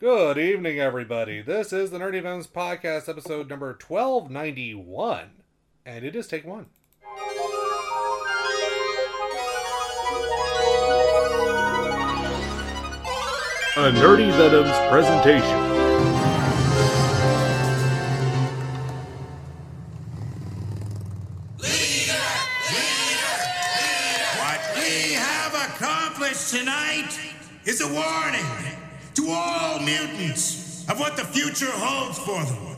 Good evening, everybody. This is the Nerdy Venoms Podcast, episode number 1291, and it is take one. A Nerdy Venoms presentation. What we have accomplished tonight is a warning to all mutants of what the future holds for them.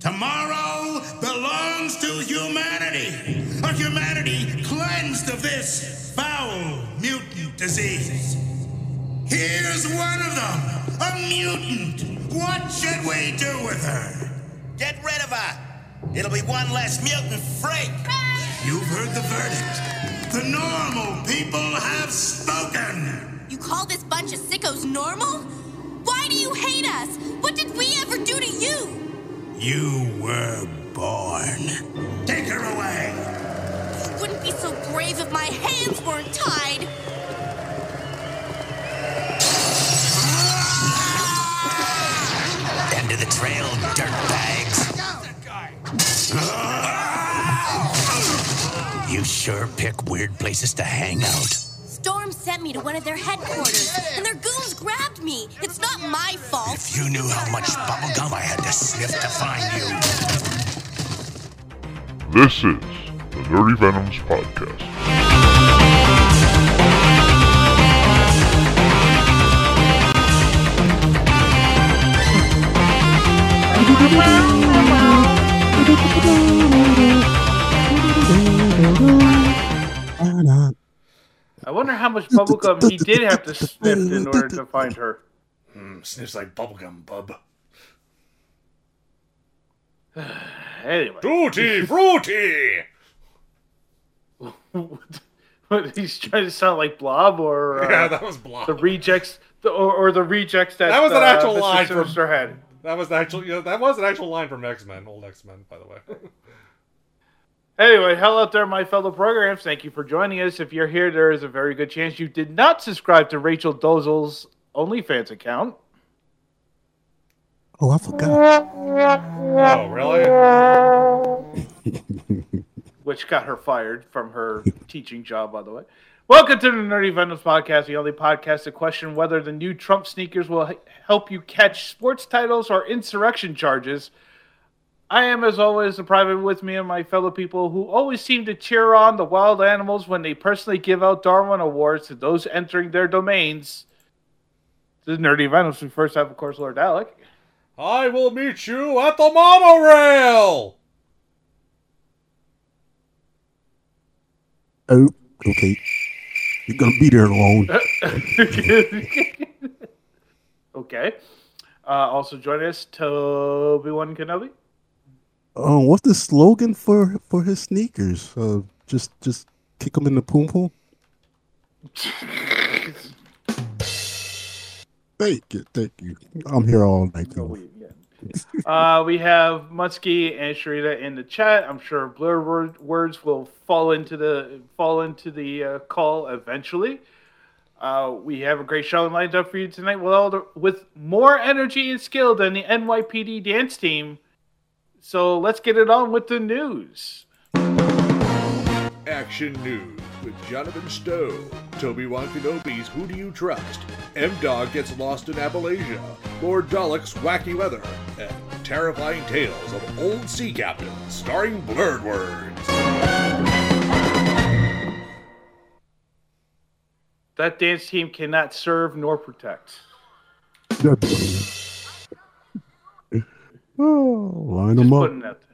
Tomorrow belongs to humanity, a humanity cleansed of this foul mutant disease. Here's one of them, a mutant. What should we do with her? Get rid of her. It'll be one less mutant freak. You've heard the verdict. The normal people have spoken. You call this bunch of sickos normal? Why do you hate us? What did we ever do to you? You were born. Take her away. You wouldn't be so brave if my hands weren't tied. End of the trail, dirtbags. You sure pick weird places to hang out. Storm sent me to one of their headquarters, and their goons grabbed me. It's not my fault. If you knew how much bubblegum I had to sniff to find you. This is the Nerdy Venoms Podcast. I wonder how much bubblegum he did have to sniff in order to find her. Mm, sniffs like bubblegum, bub. Anyway, Tutti fruity! what, he's trying to sound like Blob or uh, Yeah, that was Blob. the rejects, the, or, or the rejects that That was an uh, actual Mr. line from- Sinister had. That was the actual, you know, that was an actual line from X Men, old X Men, by the way. Anyway, hello out there, my fellow programs. Thank you for joining us. If you're here, there is a very good chance you did not subscribe to Rachel Dolezal's OnlyFans account. Oh, I forgot. oh, really? which got her fired from her teaching job, by the way. Welcome to the Nerdy Venoms Podcast, the only podcast to question whether the new Trump sneakers will help you catch sports titles or insurrection charges. I am, as always, a private with me and my fellow people who always seem to cheer on the wild animals when they personally give out Darwin Awards to those entering their domains. The Nerdy Venoms. We first have, of course, Lord Dalek. I will meet you at the monorail! Oh, okay. You're gonna be there alone. okay. Uh, also joining us, Toby Wan Kenobi. Oh, what's the slogan for for his sneakers? Uh, just just kick them in the poom poom. Thank you, thank you. I'm here all night. Though. uh, we have Mutsky and Sharita in the chat. I'm sure blur word, words will fall into the fall into the uh, call eventually. Uh, we have a great show lined up for you tonight with all the, with more energy and skill than the NYPD dance team. So let's get it on with the news. Action News with Jonathan Stowe, Toby Wan Kenobi's Who Do You Trust, M Dog Gets Lost in Appalachia, Lord Dalek's Wacky Weather, and Terrifying Tales of Old Sea Captains, starring Blurred Words. That dance team cannot serve nor protect. Oh, line Just them up. putting that there.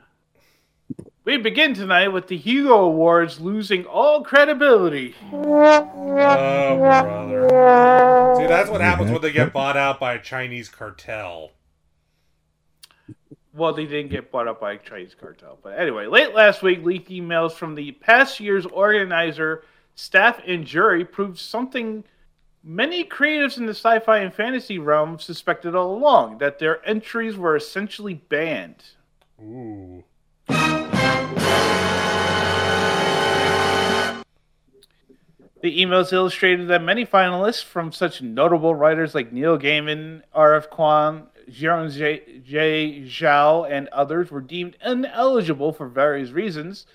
We begin tonight with the Hugo Awards losing all credibility. Oh, brother. See, that's what happens when they get bought out by a Chinese cartel. Well, they didn't get bought out by a Chinese cartel. But anyway, late last week, leaked emails from the past year's organizer, staff, and jury proved something many creatives in the sci fi and fantasy realm suspected all along that their entries were essentially banned. Ooh. The emails illustrated that many finalists from such notable writers like Neil Gaiman, R.F. Kuang, Xiran J. J. Zhao, and others were deemed ineligible for various reasons,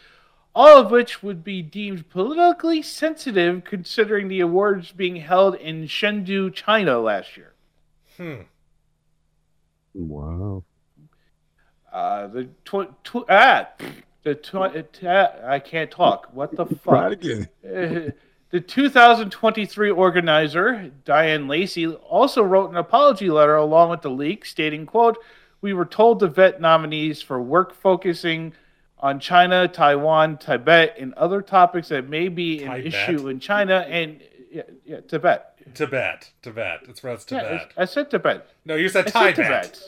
all of which would be deemed politically sensitive considering the awards being held in Chengdu, China last year. Hmm. Wow. Uh, the tw- tw- ah, the tw- uh, I can't talk. What the Try fuck? again. Uh, the 2023 organizer, Diane Lacey, also wrote an apology letter along with the leak stating, quote, We were told to vet nominees for work focusing on China, Taiwan, Tibet, and other topics that may be an Tibet? issue in China and yeah, yeah, Tibet. Tibet. Tibet. It's pronounced Yeah, Tibet. I said Tibet. no, you said I said Tibet.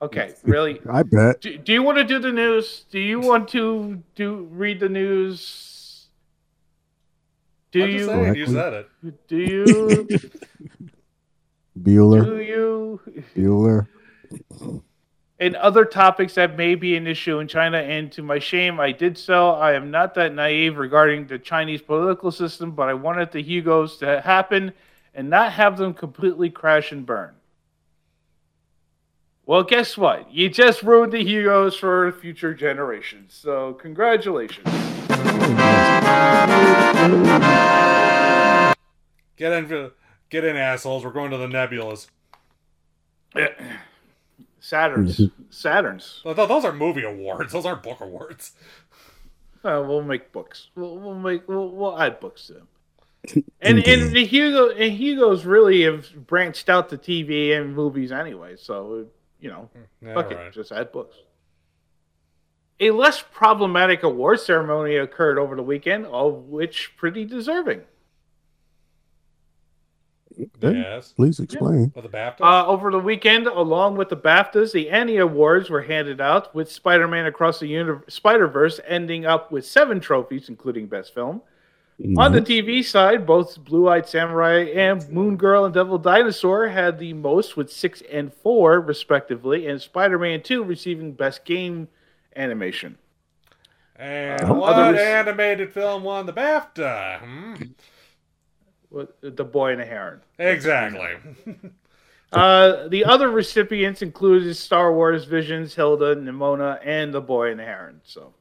Okay, really? I bet. Do, do you want to do the news? Do you want to do read the news? Do I'm you? saying, you said it. Do you? Bueller. do you? Bueller. And other topics that may be an issue in China, and to my shame, I did so. I am not that naive regarding the Chinese political system, but I wanted the Hugos to happen and not have them completely crash and burn. Well, guess what? You just ruined the Hugos for future generations. So, congratulations. Get in, get in, assholes. We're going to the nebulas. Saturn's. Saturn's. Th- th- Those are movie awards. Those aren't book awards. Uh, we'll make books. We'll, we'll make. We'll, we'll add books to them. And and the Hugo and Hugo's really have branched out to TV and movies anyway. So you know, Yeah, fuck right. it, just add books. A less problematic award ceremony occurred over the weekend, of which pretty deserving. Okay. Yes. Please explain. With the BAFTA? Uh, over the weekend, along with the BAFTAs, the Annie Awards were handed out, with Spider-Man Across the Uni- Spider-Verse ending up with seven trophies, including Best Film. On the TV side, both Blue Eyed Samurai and Moon Girl and Devil Dinosaur had the most with six and four, respectively, and Spider Man 2 receiving Best Game Animation. and uh, what others- animated film won the BAFTA? Hmm? The Boy and the Heron. Exactly. Uh, the other recipients included Star Wars Visions, Hilda, Nimona, and The Boy and the Heron. So,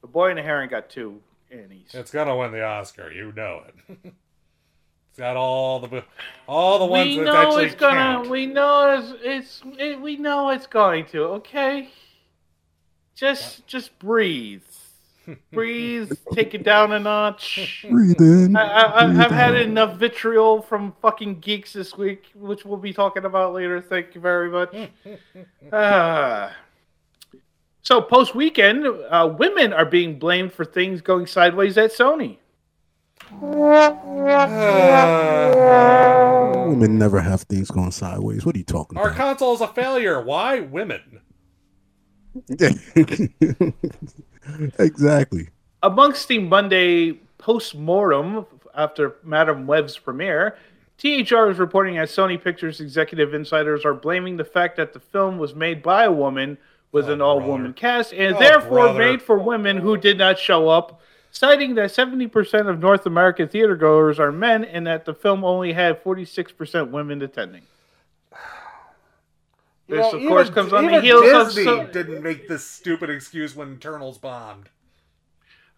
The Boy and the Heron got two Annies. it's gonna win the Oscar. You know it. it's got all the all the ones we know actually it's gonna. count. We know it's. It's. It, we know it's going to. Okay. Just. Just breathe. Breathe. Take it down a notch. Breathe in. I, I, breathe I've had out. enough vitriol from fucking geeks this week, which we'll be talking about later. Thank you very much. Ah. so, post weekend, uh, women are being blamed for things going sideways at Sony. Women never have things going sideways. What are you talking Our about? Our console is a failure. Why women? exactly. Amongst the Monday post-mortem after Madame Web's premiere, THR is reporting that Sony Pictures executive insiders are blaming the fact that the film was made by a woman with Oh, an all-woman cast and Oh, therefore brother. made for women who did not show up, citing that 70% of North American theatergoers are men and that the film only had 46% women attending. This, Well, of course, comes on the even heels of Disney so- didn't make this stupid excuse when Eternals bombed.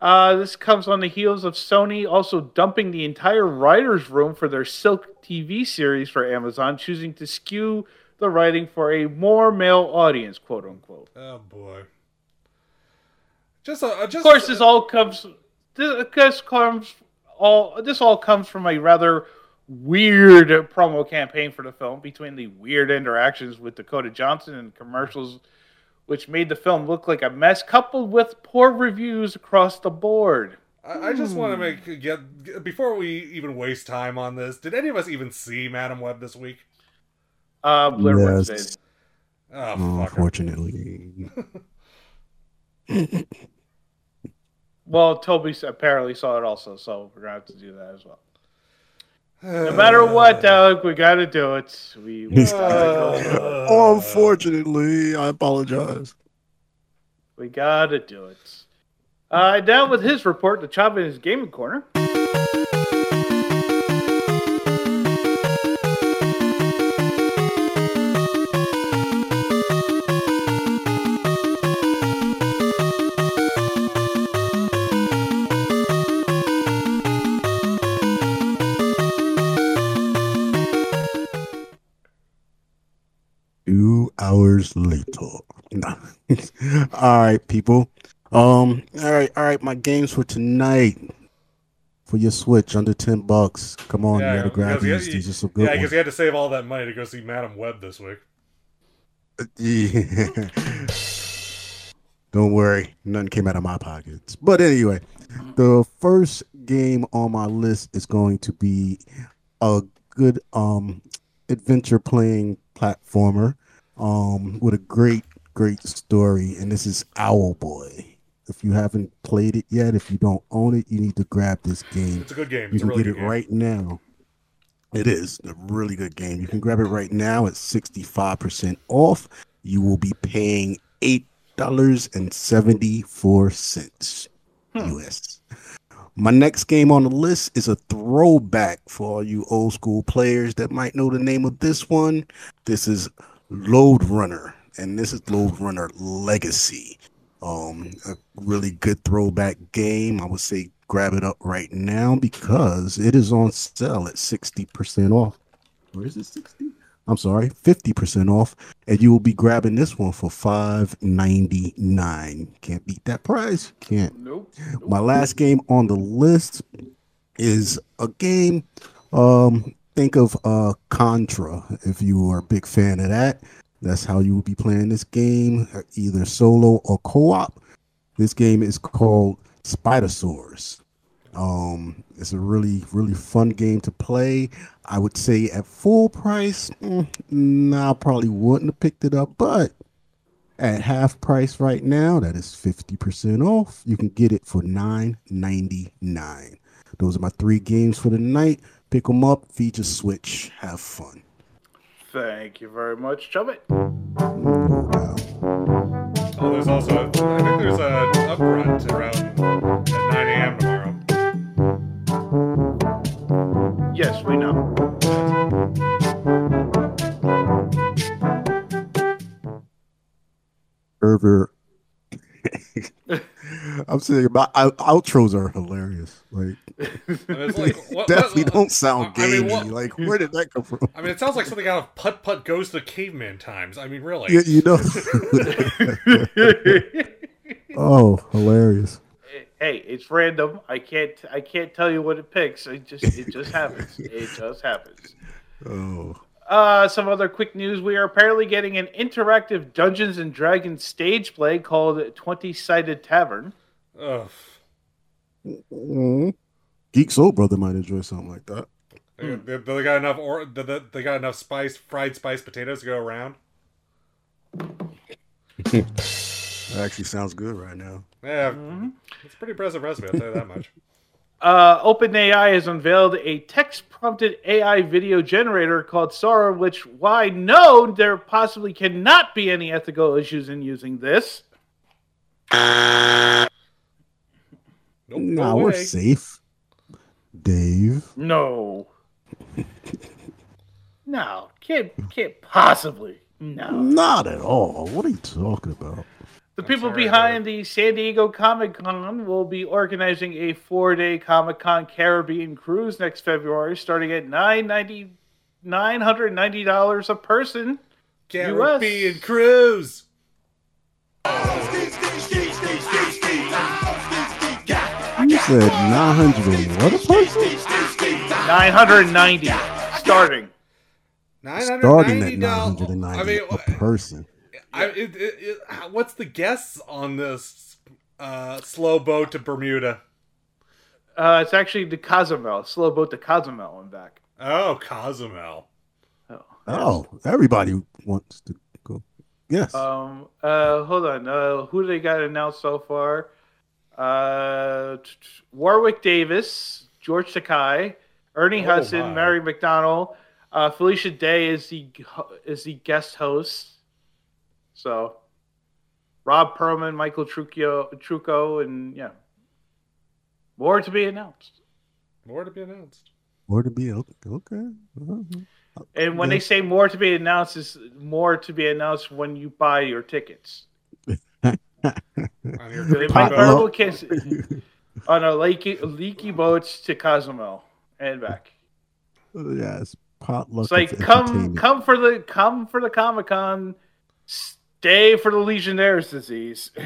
Uh, this comes on the heels of Sony also dumping the entire writer's room for their Silk TV series for Amazon, choosing to skew the writing for a more male audience, quote unquote. Oh boy. Just a, just Of course, this all comes. This, this comes all. This all comes from a rather weird promo campaign for the film, between the weird interactions with Dakota Johnson and commercials, which made the film look like a mess, coupled with poor reviews across the board. I, I just Hmm. want to make get before we even waste time on this. Did any of us even see Madame Web this week? Uh, Blair Yes. Wednesday. Oh. Unfortunately. Well, Toby apparently saw it also, so we're gonna have to do that as well. No matter what, Alec, we gotta do it. We, we oh, unfortunately, I apologize. We gotta do it. Uh, down with his report, the Chavez Gaming Corner. Hours later. All right, people. Um, all right, all right. My games for tonight for your Switch under ten bucks. Come on, you gotta grab these. he- These are some good yeah, because he had to save all that money to go see Madame Web this week. Yeah. Don't worry, nothing came out of my pockets. But anyway, the first game on my list is going to be a good um adventure playing platformer um with a great great story and this is Owlboy. If you haven't played it yet, if you don't own it, you need to grab this game. It's a good game. You It's can really get it game. right now. It is a really good game. You can grab it right now at 65% off. You will be paying $8.74 US. My next game on the list is a throwback for all you old school players that might know the name of this one. This is Lode Runner, and this is Lode Runner Legacy. Um, a really good throwback game. I would say grab it up right now because it is on sale at 60% off. Or is it 60? I'm sorry, 50% off. And you will be grabbing this one for $5.99. Can't beat that price. Can't. Nope. My last game on the list is a game. Um, think of uh Contra if you are a big fan of that. That's how you will be playing this game, either solo or co-op. This game is called Spidersaurs. Um, it's a really, really fun game to play. I would say at full price, mm, nah, I probably wouldn't have picked it up, but at half price right now, that is 50% off. You can get it for $9.99. Those are my three games for the night. Pick them up, feature switch, have fun. Thank you very much, Chubbit. No. Oh, there's also a, I think there's a upfront around at 9 a.m. tomorrow. Yes, we know. Server. I'm saying about out- outros are hilarious. Like And it's like, what, definitely what- don't sound I mean, gamey. what- like where did that come from? I mean, it sounds like something out of Putt Putt Goes to Caveman Times. I mean, really. You, you know. oh, hilarious. hey, it's random. I can't. I can't tell you what it picks. It just. It just happens. It just happens. Oh. Uh, some other quick news. We are apparently getting an interactive Dungeons and Dragons stage play called Twenty Sided Tavern. Ugh. Mm. Geek Soul Brother might enjoy something like that. They, they, they got enough or they, they- they got enough spice fried spice potatoes to go around. That actually sounds good right now. Yeah, Mm-hmm. it's a pretty impressive recipe. I'll tell you that much. Uh, OpenAI has unveiled a text-prompted AI video generator called Sora, which, why no, there possibly cannot be any ethical issues in using this. Nope, Nah, no we're safe. Dave. No. no, can't can't possibly. No. Not at all. What are you talking about? The people sorry, behind the San Diego Comic Con will be organizing a four-day Comic Con Caribbean cruise next February, starting at nine ninety nine hundred ninety dollars a person. Caribbean cruise. Said 900 what a person? Nine hundred ninety starting. Nine hundred Starting at dollars. 990 I mean, a person. I, it, it, it, what's the guess on this uh, slow boat to Bermuda? Uh, it's actually the Cozumel, slow boat to Cozumel and back. Oh, Cozumel. Oh, everybody wants to go. Yes. Um, uh, hold on. Uh, who they got announced so far? Uh, t- t- Warwick Davis, George Takei, Ernie Oh, Hudson, my. Mary McDonald, uh, Felicia Day is the is the guest host. So, Ron Perlman, Michael Trucchio, Trucco, and yeah, more to be announced. More to be announced. More to be okay. okay. Uh-huh. And when Yeah. they say more to be announced, is more to be announced when you buy your tickets. On your They great verbal kiss on a leaky, leaky boats to Cozumel and back. yes, potluck. It's like of come come for the come for the Comic Con, stay for the Legionnaire's disease.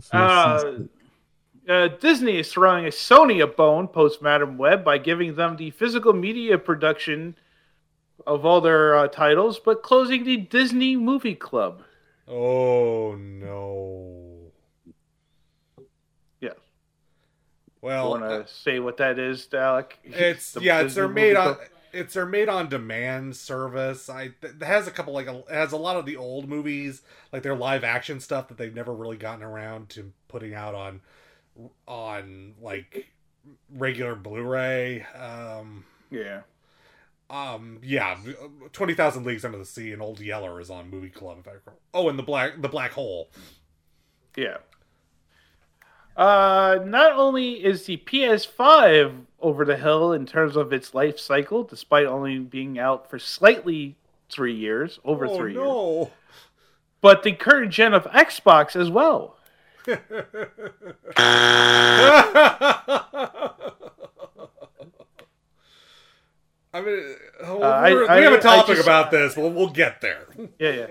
So Uh, she's- uh, Disney is throwing a Sony a bone post Madame Web by giving them the physical media production of all their uh, titles, but closing the Disney Movie Club. Oh no. Yeah. Well, Want to say what that is, Alec? It's The yeah, it's their made on club. it's their made on demand service. I it has a couple like a, it has a lot of the old movies, like their live action stuff that they've never really gotten around to putting out on on like regular Blu-ray. Um Yeah. um yeah, 20,000 Leagues Under the Sea and Old Yeller is on Movie Club if I recall. Oh, and the black the Black Hole. Yeah. Uh, not only is the PS5 over the hill in terms of its life cycle, despite only being out for slightly three years, over oh, three years, no. but the current gen of Xbox as well. I mean, uh, I- we're- I- have I a topic just- about this. We'll, we'll get there. Yeah, yeah,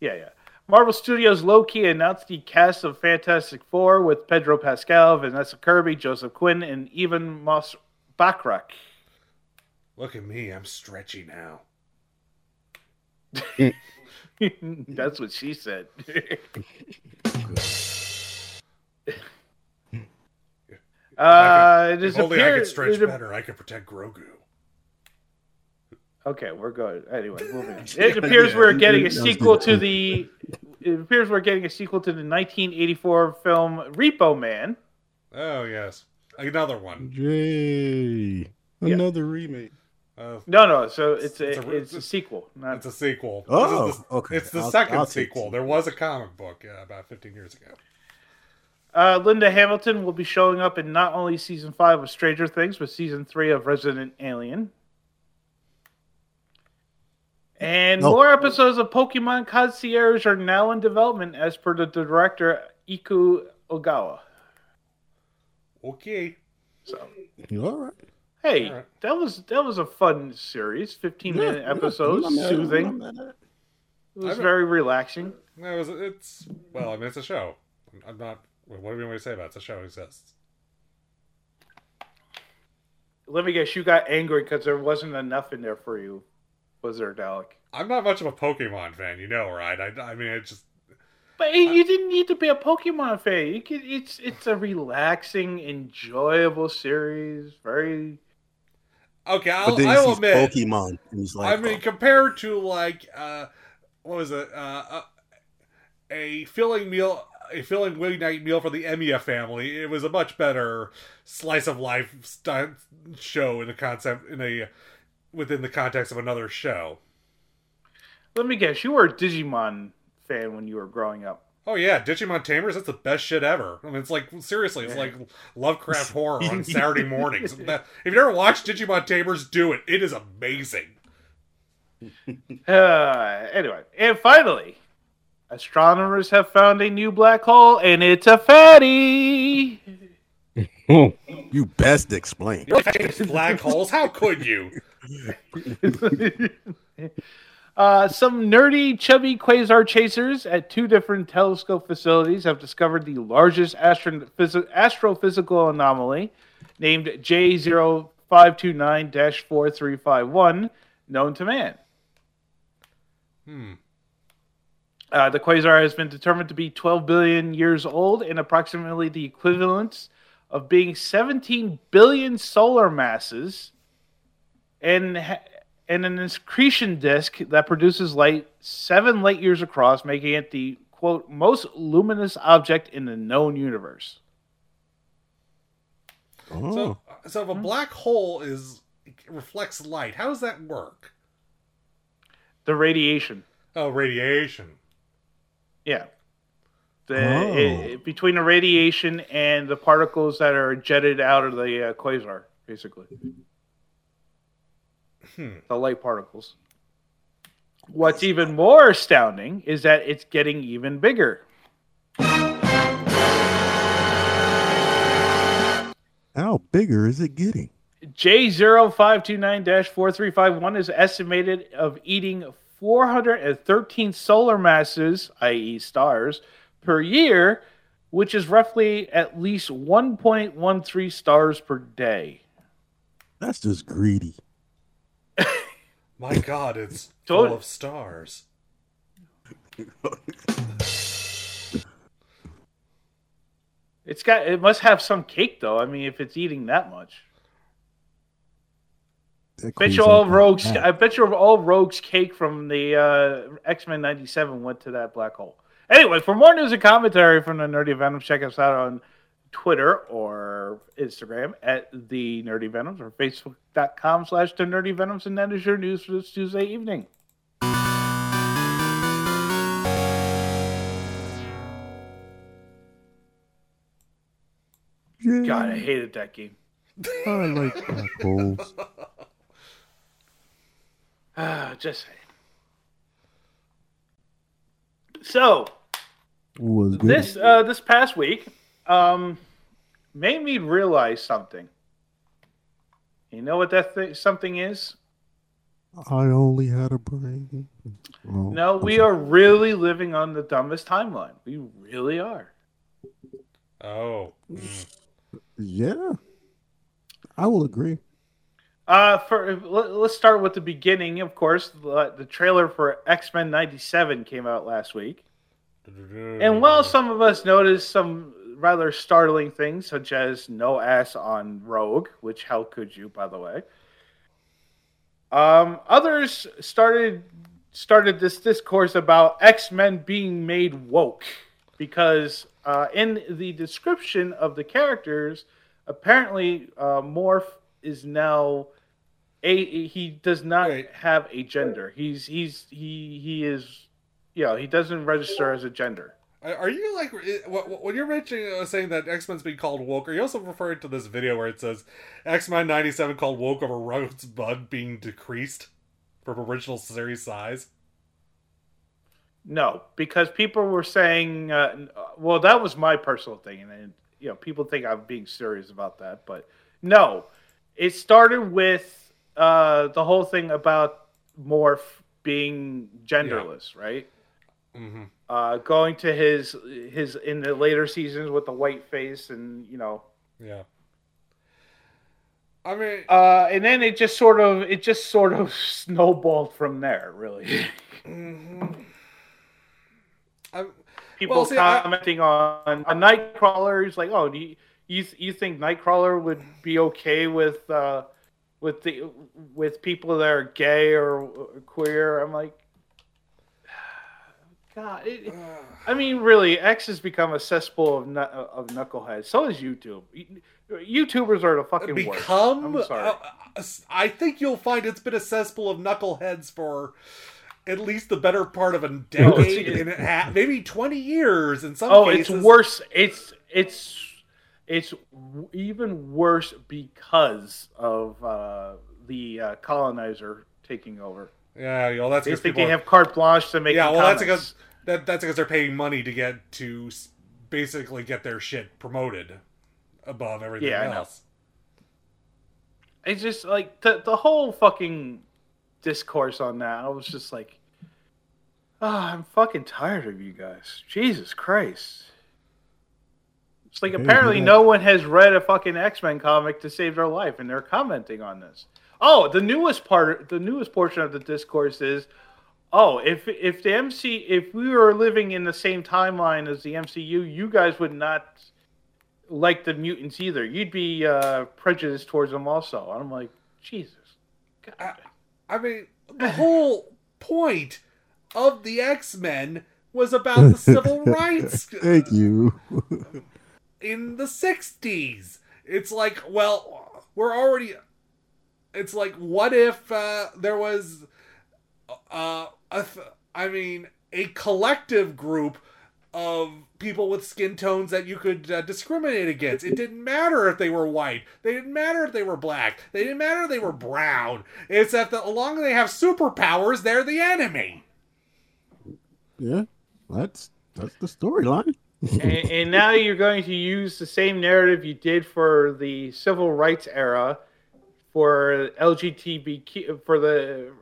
yeah, yeah. Marvel Studios Loki announced the cast of Fantastic Four with Pedro Pascal, Vanessa Kirby, Joseph Quinn, and even Moss Backrack. Look at me, I'm stretchy now. That's what she said. uh, it is if only I appear- could stretch it- better, I could protect Grogu. Okay, we're good. Anyway, moving on. It appears we're getting a sequel to the. It appears we're getting a sequel to the 1984 film Repo Man. Oh yes, another one. Yay! Another remake. Uh, No, no. So it's a It's a- it's a sequel. Not, it's a sequel. Oh, This is the, okay. It's the I'll- 2nd I'll sequel. There was a comic book uh, about 15 years ago. Uh, Linda Hamilton will be showing up in not only season five of Stranger Things, but season three of Resident Alien. And Oh. more episodes of Pokemon Concierge are now in development, as per the director Iku Ogawa. Okay. So, you All right. hey, All right. that was that was a fun series. Fifteen Yeah, minute episodes, I'm not mad- I'm soothing. not mad at it. It was very relaxing. That was it's well. I mean, it's a show. I'm not. What do you want me to say about it? It's a show. Exists. Let me guess, you got angry because there wasn't enough in there for you, was there, Dalek? I'm not much of a Pokemon fan, you know, right? I, I mean, it just But you didn't need to be a Pokemon fan. You could. It's it's a relaxing, enjoyable series. Very. okay. I'll, then I'll sees admit. Pokemon, and he's like, I mean, compared to like, uh, what was it? Uh, uh, a filling meal, a filling weeknight meal for the Emiya family. It was a much better slice of life st- show in the concept in a within the context of another show. Let me guess. You were a Digimon fan when you were growing up. Oh yeah, Digimon Tamers, that's the best shit ever. I mean, it's like seriously, it's like Lovecraft horror on Saturday mornings. If you've ever watched Digimon Tamers, do it. It is amazing. Uh, anyway, and finally, astronomers have found a new black hole, and it's a fatty. you best explain. Black holes, how could you? Uh, some nerdy, chubby quasar chasers at two different telescope facilities have discovered the largest astro- phys- astrophysical anomaly, named J0529 4351, known to man. Hmm. Uh, the quasar has been determined to be 12 billion years old and approximately the equivalent of being 17 billion solar masses and, ha- and an accretion disk that produces light seven light years across, making it the quote most luminous object in the known universe. Oh, So, so if a black hole is reflects light, how does that work? The radiation. Oh, radiation. Yeah. The, Oh. it- between the radiation and the particles that are jetted out of the uh, quasar, basically. The light particles. What's even more astounding is that it's getting even bigger. How bigger is it getting? J0529-4351 is estimated of eating 413 solar masses, i.e. stars, per year, which is roughly at least 1.13 stars per day. That's just greedy. My God, it's Told- full of stars. It's got it must have some cake though. I mean, if it's eating that much. That Bet you all rogues that. I bet you all rogues cake from the uh, X-Men 97 went to that black hole. Anyway, for more news and commentary from the Nerdy Venoms, check us out on Twitter or Instagram at the Nerdy Venoms or Facebook.com slash the Nerdy Venoms, and that is your news for this Tuesday evening. Yeah, God, I hated that game. I like black holes. Ah, just saying. So, Was good. this uh, this past week um, made me realize something. You know what that th- something is? I only had a brain. Oh, No, we are really living on the dumbest timeline. We really are. Oh. Yeah, I will agree. Uh, for let, let's start with the beginning. Of course, the, the trailer for X Men '97 came out last week, and while some of us noticed some rather startling things, such as no ass on Rogue, which how could you, by the way? Um, others started started this discourse about X Men being made woke because uh, in the description of the characters, apparently uh, Morph is now a he does not Wait. have a gender. He's he's he he is you know he doesn't register as a gender. Are you like wh- wh- when you're mentioning uh, saying that X Men's being called woke? Are you also referring to this video where it says X Men '97 called woke over Rosebud being decreased from original series size? No, because people were saying, uh, well, that was my personal thing, and then, you know, people think I'm being serious about that, but no, it started with uh, the whole thing about Morph being genderless, right? Mm-hmm. Uh, going to his his in the later seasons with the white face, and you know, Yeah. I mean, uh, and then it just sort of it just sort of snowballed from there, really. I'm, people Well, see, I- commenting on a Nightcrawler. He's like, "Oh, do you you, you think Nightcrawler would be okay with uh, with the with people that are gay or queer?" I'm like, God, it, I mean, really, X has become a cesspool of of knuckleheads. So is YouTube. YouTubers are the fucking worst. become. I'm sorry. I think you'll find it's been a cesspool of knuckleheads for at least the better part of a decade, it's- and it ha- maybe twenty years in some oh, cases. it's worse. It's it's it's w- even worse because of uh, the uh, colonizer taking over. Yeah, you know that's They because think they are- have carte blanche to make. Yeah, well, that's because that, that's because they're paying money to get to basically get their shit promoted above everything Yeah, I know. else. it's just like the the whole fucking discourse on that. I was just like, ah, I'm fucking tired of you guys. Jesus Christ. It's like apparently no one has read a fucking X Men comic to save their life, and they're commenting on this. Oh, the newest part, the newest portion of the discourse is, oh, if if the MC, if we were living in the same timeline as the MCU, you guys would not like the mutants either. You'd be uh, prejudiced towards them also. And I'm like, Jesus. God. I mean, the whole point of the X Men was about the civil rights Thank you. in the 60s. It's like, well, we're already. It's like, what if uh, there was uh, a, th- I mean, a collective group of people with skin tones that you could uh, discriminate against. It didn't matter if they were white. They didn't matter if they were black. They didn't matter if they were brown. It's that the, along they have superpowers, they're the enemy. Yeah, that's that's the storyline. And, and now you're going to use the same narrative you did for the civil rights era for LGBTQ for the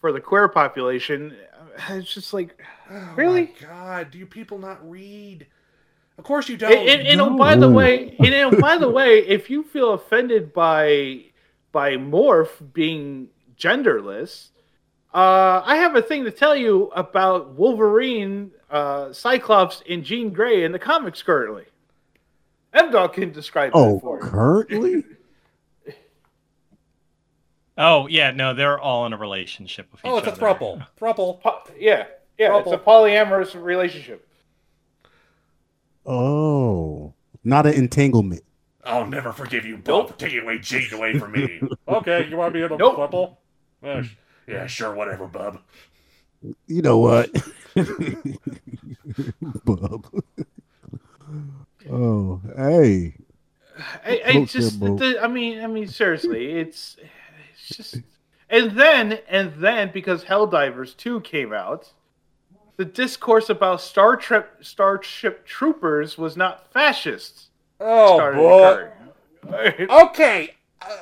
for the queer population. It's just like Oh really. my God, do you people not read? Of course you don't. And, and, and oh, by the way, and, and by the way, if you feel offended by by Morph being genderless, uh, I have a thing to tell you about Wolverine, uh, Cyclops, and Jean Grey in the comics currently. M Dog can describe Oh, that for you. currently? Oh yeah, no, they're all in a relationship with each other. oh, it's a other. thruple. Thruple. Po- yeah, yeah, it's a polyamorous relationship. Oh, not an entanglement. I'll never forgive you, Bob, for taking away Jane away from me. okay, you want to be in a Nope. thruple? Yeah, sh- yeah, sure, whatever, bub. You know what, Bub? oh, hey, I, I just, the, I mean, I mean, seriously, it's, it's just, and then, and then, because Helldivers two came out, the discourse about Star Trek, Starship Troopers was not fascist. Oh, started boy. Okay, uh,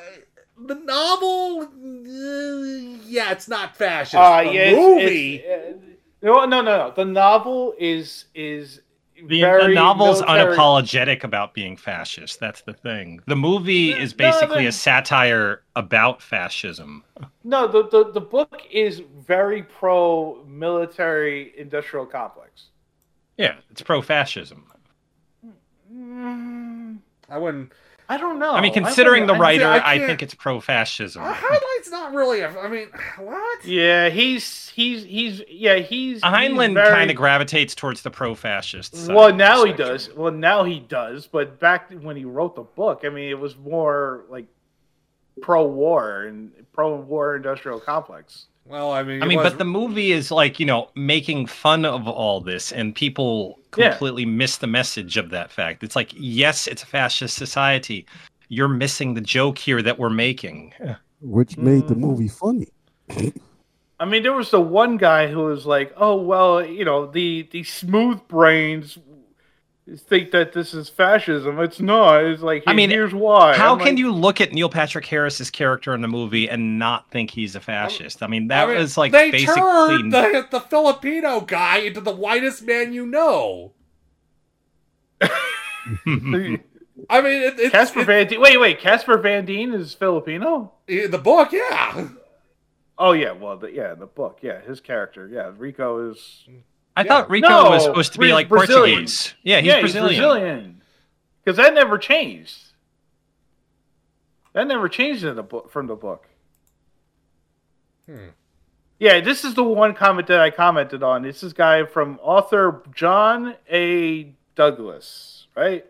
the novel, uh, yeah, it's not fascist. Uh, the yeah, it's- movie, it's, uh, no, no, no, no. The novel is is The, very the novel's military- unapologetic about being fascist. That's the thing. The movie is No, basically no. a satire about fascism. No, the, the the book is very pro military industrial complex. Yeah, it's pro-fascism. I wouldn't. I don't know. I mean, considering the writer, I I, think it's pro-fascism. Uh, Highlight's not really. A, I mean, what? Yeah, he's he's he's yeah he's Heinlein very- kind of gravitates towards the pro-fascists. Well, now he does. Well, now he does. But back when he wrote the book, I mean, it was more like pro-war and pro-war industrial complex. Well, I mean, I mean, was- but the movie is like you know making fun of all this, and people Yeah. completely miss the message of that fact. It's like, yes, it's a fascist society. You're missing the joke here that we're making. which made the Mm. movie funny. I mean, there was the one guy who was like, "Oh well, you know, the the smooth brains think that this is fascism. It's not. It's like, I mean, here's why." How I'm can like, you look at Neil Patrick Harris's character in the movie and not think he's a fascist? I mean, that I mean, was like they basically. turned the, the Filipino guy into the whitest man you know. I mean, it, it's, Casper it- Van Dien. Wait, wait. Casper Van Dien is Filipino. in the book, yeah. Oh yeah, well, the, yeah, the book, yeah, his character, yeah, Rico is. I thought Rico No, was supposed to be like Brazilian. Portuguese. Yeah, he's yeah, Brazilian. Brazilian. Because that never changed. That never changed in the book from the book. Hmm. Yeah, this is the one comment that I commented on. This is guy from author John A. Douglas, right?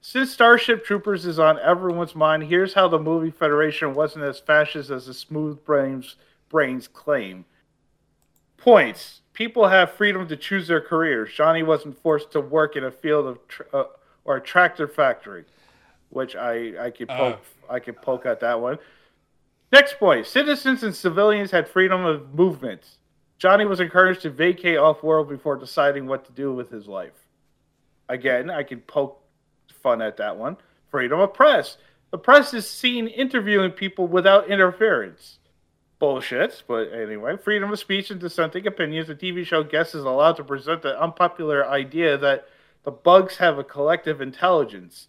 Since Starship Troopers is on everyone's mind, here's how the movie Federation wasn't as fascist as the smooth brains brains claim. Points. People have freedom to choose their careers. Johnny wasn't forced to work in a field of tr- uh, or a tractor factory, which I I could poke I could poke at that one. Next point: citizens and civilians had freedom of movement. Johnny was encouraged to vacate off-world before deciding what to do with his life. Again, I could poke fun at that one. Freedom of press. The press is seen interviewing people without interference. Bullshit, but anyway. Freedom of speech and dissenting opinions. The TV show guest is allowed to present the unpopular idea that the bugs have a collective intelligence.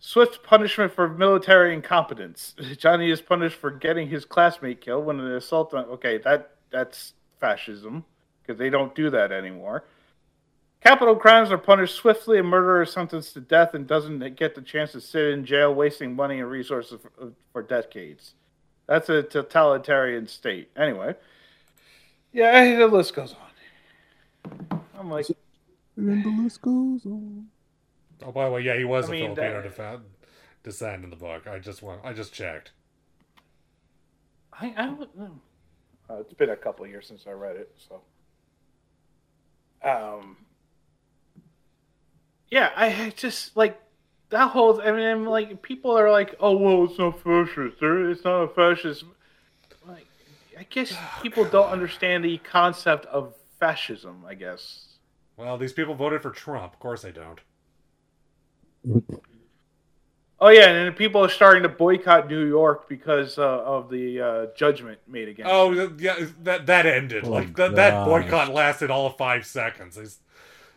Swift punishment for military incompetence. Johnny is punished for getting his classmate killed when an assault on. Okay, that that's fascism because they don't do that anymore. Capital crimes are punished swiftly. A murderer is sentenced to death and doesn't get the chance to sit in jail, wasting money and resources for, for decades. That's a totalitarian state. Anyway, yeah, the list goes on. I'm like, And the list goes on. Oh, by the way, yeah, he was I a mean, Filipino that- descent in the book. I just want, I just checked. I, I, would- Uh, it's been a couple of years since I read it, so. Um. Yeah, I just like that whole. I mean, like people are like, "Oh, well, it's not fascist. There, it's not a fascist." Like, I guess people don't understand the concept of fascism. I guess. Well, these people voted for Trump. Of course they don't. Oh yeah, and people are starting to boycott New York because uh, of the uh, judgment made against. Oh them. yeah, that that ended. Oh, like that, that boycott lasted all of five seconds. It's-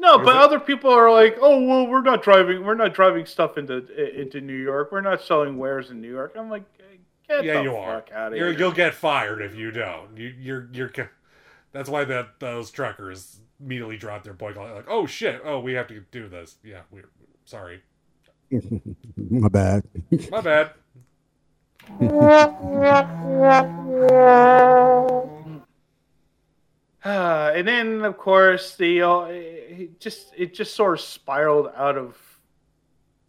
no, was but it- other people are like, "Oh well, we're not driving. We're not driving stuff into into New York. We're not selling wares in New York." I'm like, "Get yeah, the you are. fuck out of You're, here!" you'll get fired if you don't. You, you're you're. That's why that those truckers immediately dropped their boycott. Like, oh shit, oh we have to do this. Yeah, we're sorry. My bad. My bad. Uh, and then, of course, the uh, it just it just sort of spiraled out of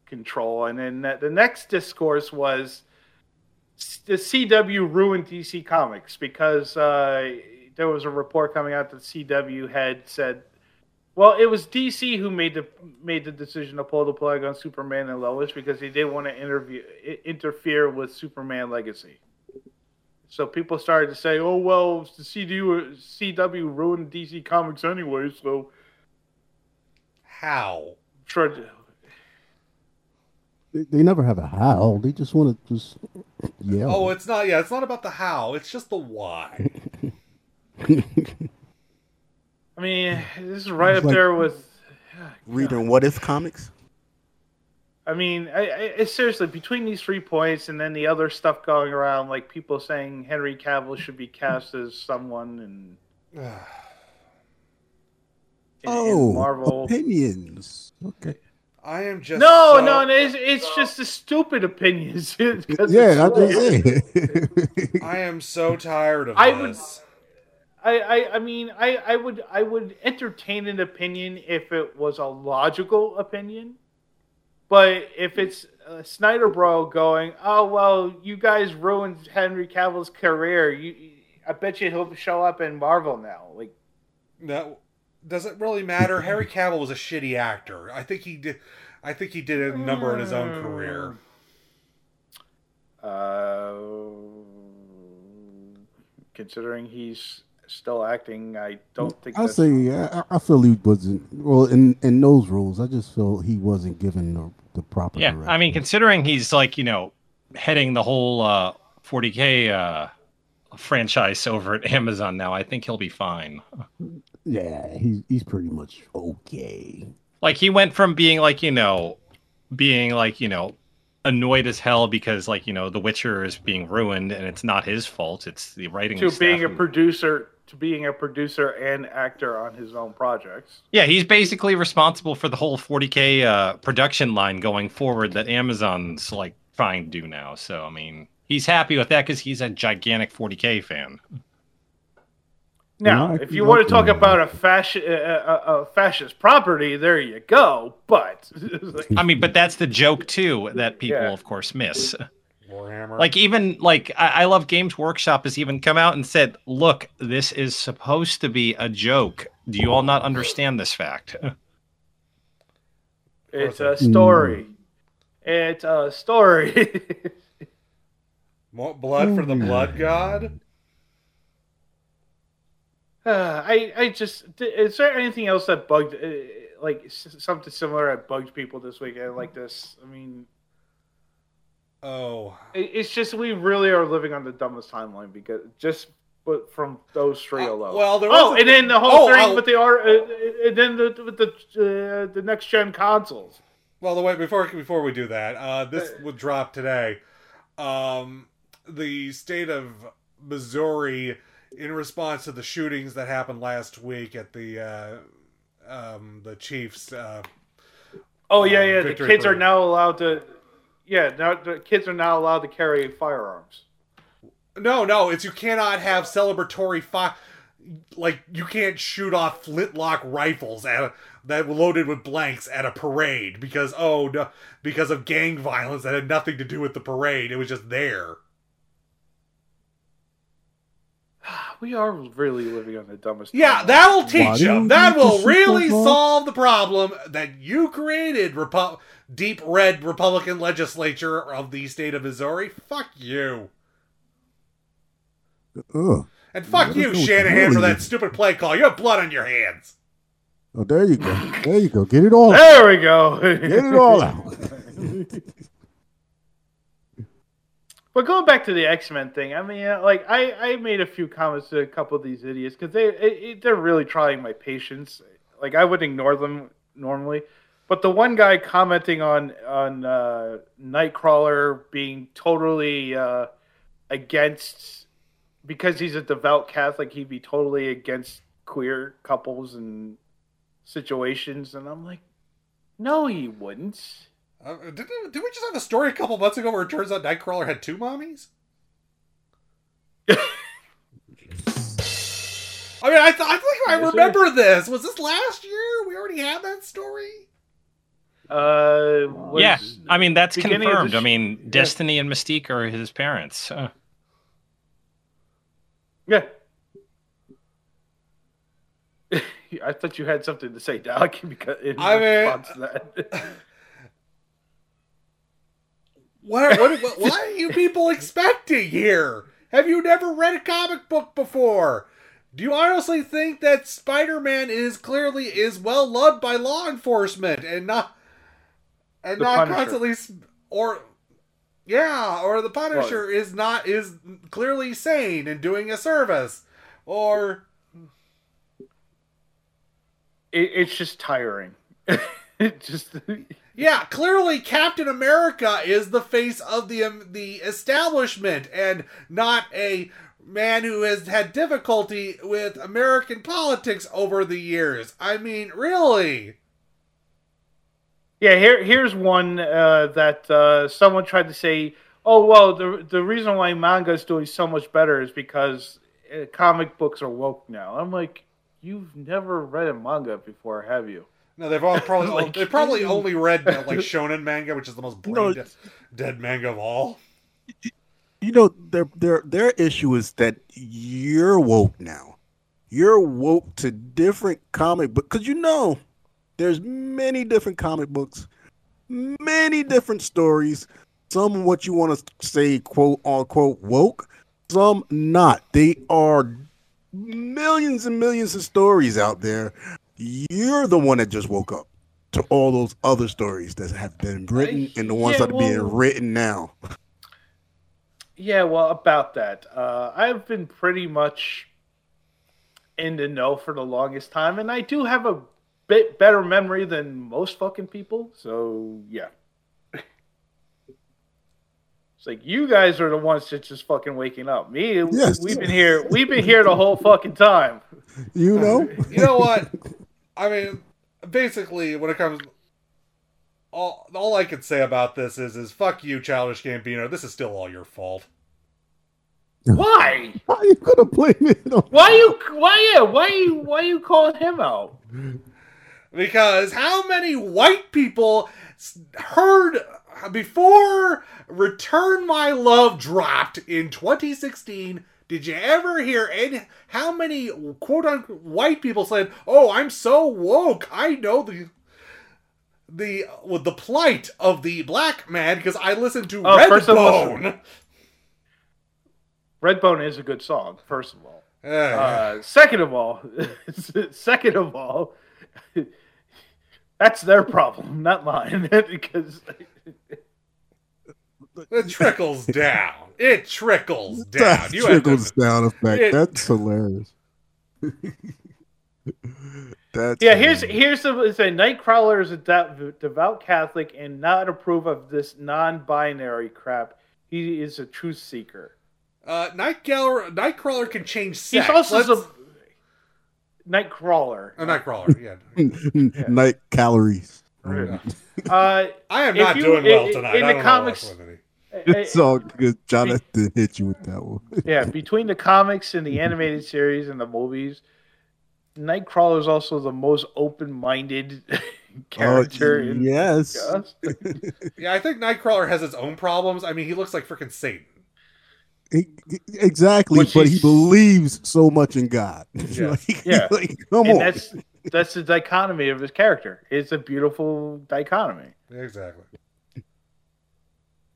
control. And then the next discourse was the CW ruined DC Comics because uh, there was a report coming out that CW had said, well, it was DC who made the made the decision to pull the plug on Superman and Lois because they didn't want to interview interfere with Superman Legacy. So people started to say, "Oh well, the CW CW ruined DC Comics anyway." So How? sure, They, they never have a how. They just want to just yell. Oh, it's not. Yeah, it's not about the how. It's just the why. I mean, this is right It's up like- there with. Reading what if comics? I mean, I, I, it's seriously between these three points and then the other stuff going around, like people saying Henry Cavill should be cast as someone and. in- in Oh, Marvel. opinions. Okay. I am just No, so- no, it's, it's just the stupid opinions. Yeah, I so- just say. I am so tired of I would- I, I, I mean, I, I would I would entertain an opinion if it was a logical opinion, but if it's uh, Snyder Bro going, oh well, you guys ruined Henry Cavill's career. You, I bet you he'll show up in Marvel now. Like, No, does it really matter? Harry Cavill was a shitty actor. I think he did. I think he did a number in his own career. uh, considering he's still acting, I don't think I that's say I, I feel he wasn't well in in those roles. I just feel he wasn't given the, the proper. Yeah, I mean, considering he's like you know heading the whole uh, 40k uh, franchise over at Amazon now, I think he'll be fine. Yeah, he's he's pretty much okay. Like he went from being like you know being like you know annoyed as hell because like you know The Witcher is being ruined and it's not his fault. It's the writing to staff being a producer to being a producer and actor on his own projects. Yeah, he's basically responsible for the whole 40k uh, production line going forward that Amazon's like trying to do now. So I mean, he's happy with that because he's a gigantic 40k fan. Now, Yeah, if you want to talk about a, fasci- a, a, a fascist property, there you go. But I mean, but that's the joke too that people, Yeah. of course, miss. Warhammer. Like even like I, I love Games Workshop has even come out and said, "Look, this is supposed to be a joke. Do you all not understand this fact?" it's a story. It's a story. More blood for the blood god. Uh, I I just is there anything else that bugged uh, like something similar that bugged people this weekend like this? I mean, Oh, it's just we really are living on the dumbest timeline because just but from those three Uh, alone. well, there oh, and then the whole Oh, thing I'll- with the R, uh, uh, and then the with the uh, the next gen consoles. well, the way before before we do that, uh, this would drop today. Um, the state of Missouri, in response to the shootings that happened last week at the uh, um, the Chiefs. Uh, Oh yeah, Um, yeah. The kids are now allowed to. Yeah, now the kids are now allowed to carry firearms. no, no, it's you cannot have celebratory fire. Like you can't shoot off flintlock rifles at a, that were loaded with blanks at a parade because oh no, because of gang violence that had nothing to do with the parade. It was just there. We are really living on the dumbest. Yeah, timeline. that'll teach do you. you That will really those solve the problem that you created, Repu- deep red Republican legislature of the state of Missouri. Fuck you. Ugh. And fuck What you, is those Shanahan, for that stupid play call. You have blood on your hands. Oh, there you go. There you go. Get it all. out. There we go. Get it all out. But going back to the X Men thing, I mean, uh, like I, I made a few comments to a couple of these idiots because they it, they're really trying my patience. Like I would ignore them normally, but the one guy commenting on on uh, Nightcrawler being totally uh, against because he's a devout Catholic, he'd be totally against queer couples and situations, and I'm like, no, he wouldn't. Uh, did, did we just have a story a couple months ago where it turns out Nightcrawler had two mommies? I mean, I, th- I think I remember this. Was this last year? We already had that story? Uh, yeah, I mean that's beginning of the confirmed. I mean, yeah. Destiny and Mystique are his parents. Uh, Yeah. I thought you had something to say, Doc, because in I mean- response to that. What, what, what, what are you people expecting here? Have you never read a comic book before? Do you honestly think that Spider-Man is clearly is well loved by law enforcement and not and The not Punisher. constantly or yeah, or the Punisher is not is clearly sane and doing a service or it, it's just tiring. it just Yeah, clearly Captain America is the face of the um, the establishment and not a man who has had difficulty with American politics over the years. I mean, really? Yeah, here here's one uh, that uh, someone tried to say. Oh well, the the reason why manga is doing so much better is because uh, comic books are woke now. I'm like, you've never read a manga before, have you? No, they've all probably Like- they probably only read like shonen manga, which is the most brain No. dead, dead manga of all. You know, their their their issue is that you're woke now. You're woke to different comic book because you know there's many different comic books, many different stories. Some what you want to say quote unquote woke, some not. They are millions and millions of stories out there. You're the one that just woke up to all those other stories that have been written and the ones yeah, that are being written now. Yeah, well, about that, uh, I've been pretty much in the know for the longest time, and I do have a bit better memory than most fucking people. So yeah, it's like you guys are the ones that just fucking waking up. Me, Yes. we've been here. We've been here the whole fucking time. You know? You know what? I mean, basically, when it comes, all all I can say about this is is fuck you, Childish Gambino. This is still all your fault. Why? Why are you gonna blame it on Why you? Why yeah? Why you? Why you calling him out? Because how many white people heard before Return My Love dropped in 2016? Did you ever hear any? How many quote unquote white people said, "Oh, I'm so woke. I know the the well, the plight of the black man because I listened to Oh, first of all- Redbone." Redbone is a good song. First of all. Uh, Uh, second of all, second of all, that's their problem, not mine. because it trickles down. It trickles down. that You have to- trickles down effect? It- That's hilarious. That's yeah, here's hilarious. here's the it's a Nightcrawler is a devout, devout Catholic and not approve of this non-binary crap. He is a truth seeker. Uh, Nightcrawler, Nightcrawler can change sex. He's also Let's- the Nightcrawler. a Nightcrawler. Yeah. night calories. Yeah. Uh, I am not you- doing well in- tonight. in the comics- know what's with me. It's all good. Jonathan hit you with that one. yeah, between the comics and the animated series and the movies, Nightcrawler is also the most open-minded oh, character. in Oh, yes. Yes. Yeah, I think Nightcrawler has his own problems. I mean, he looks like freaking Satan. he- exactly, Which but he believes so much in God. Yeah. like, Yeah. like, come and on. that's that's the dichotomy of his character. It's a beautiful dichotomy. Exactly.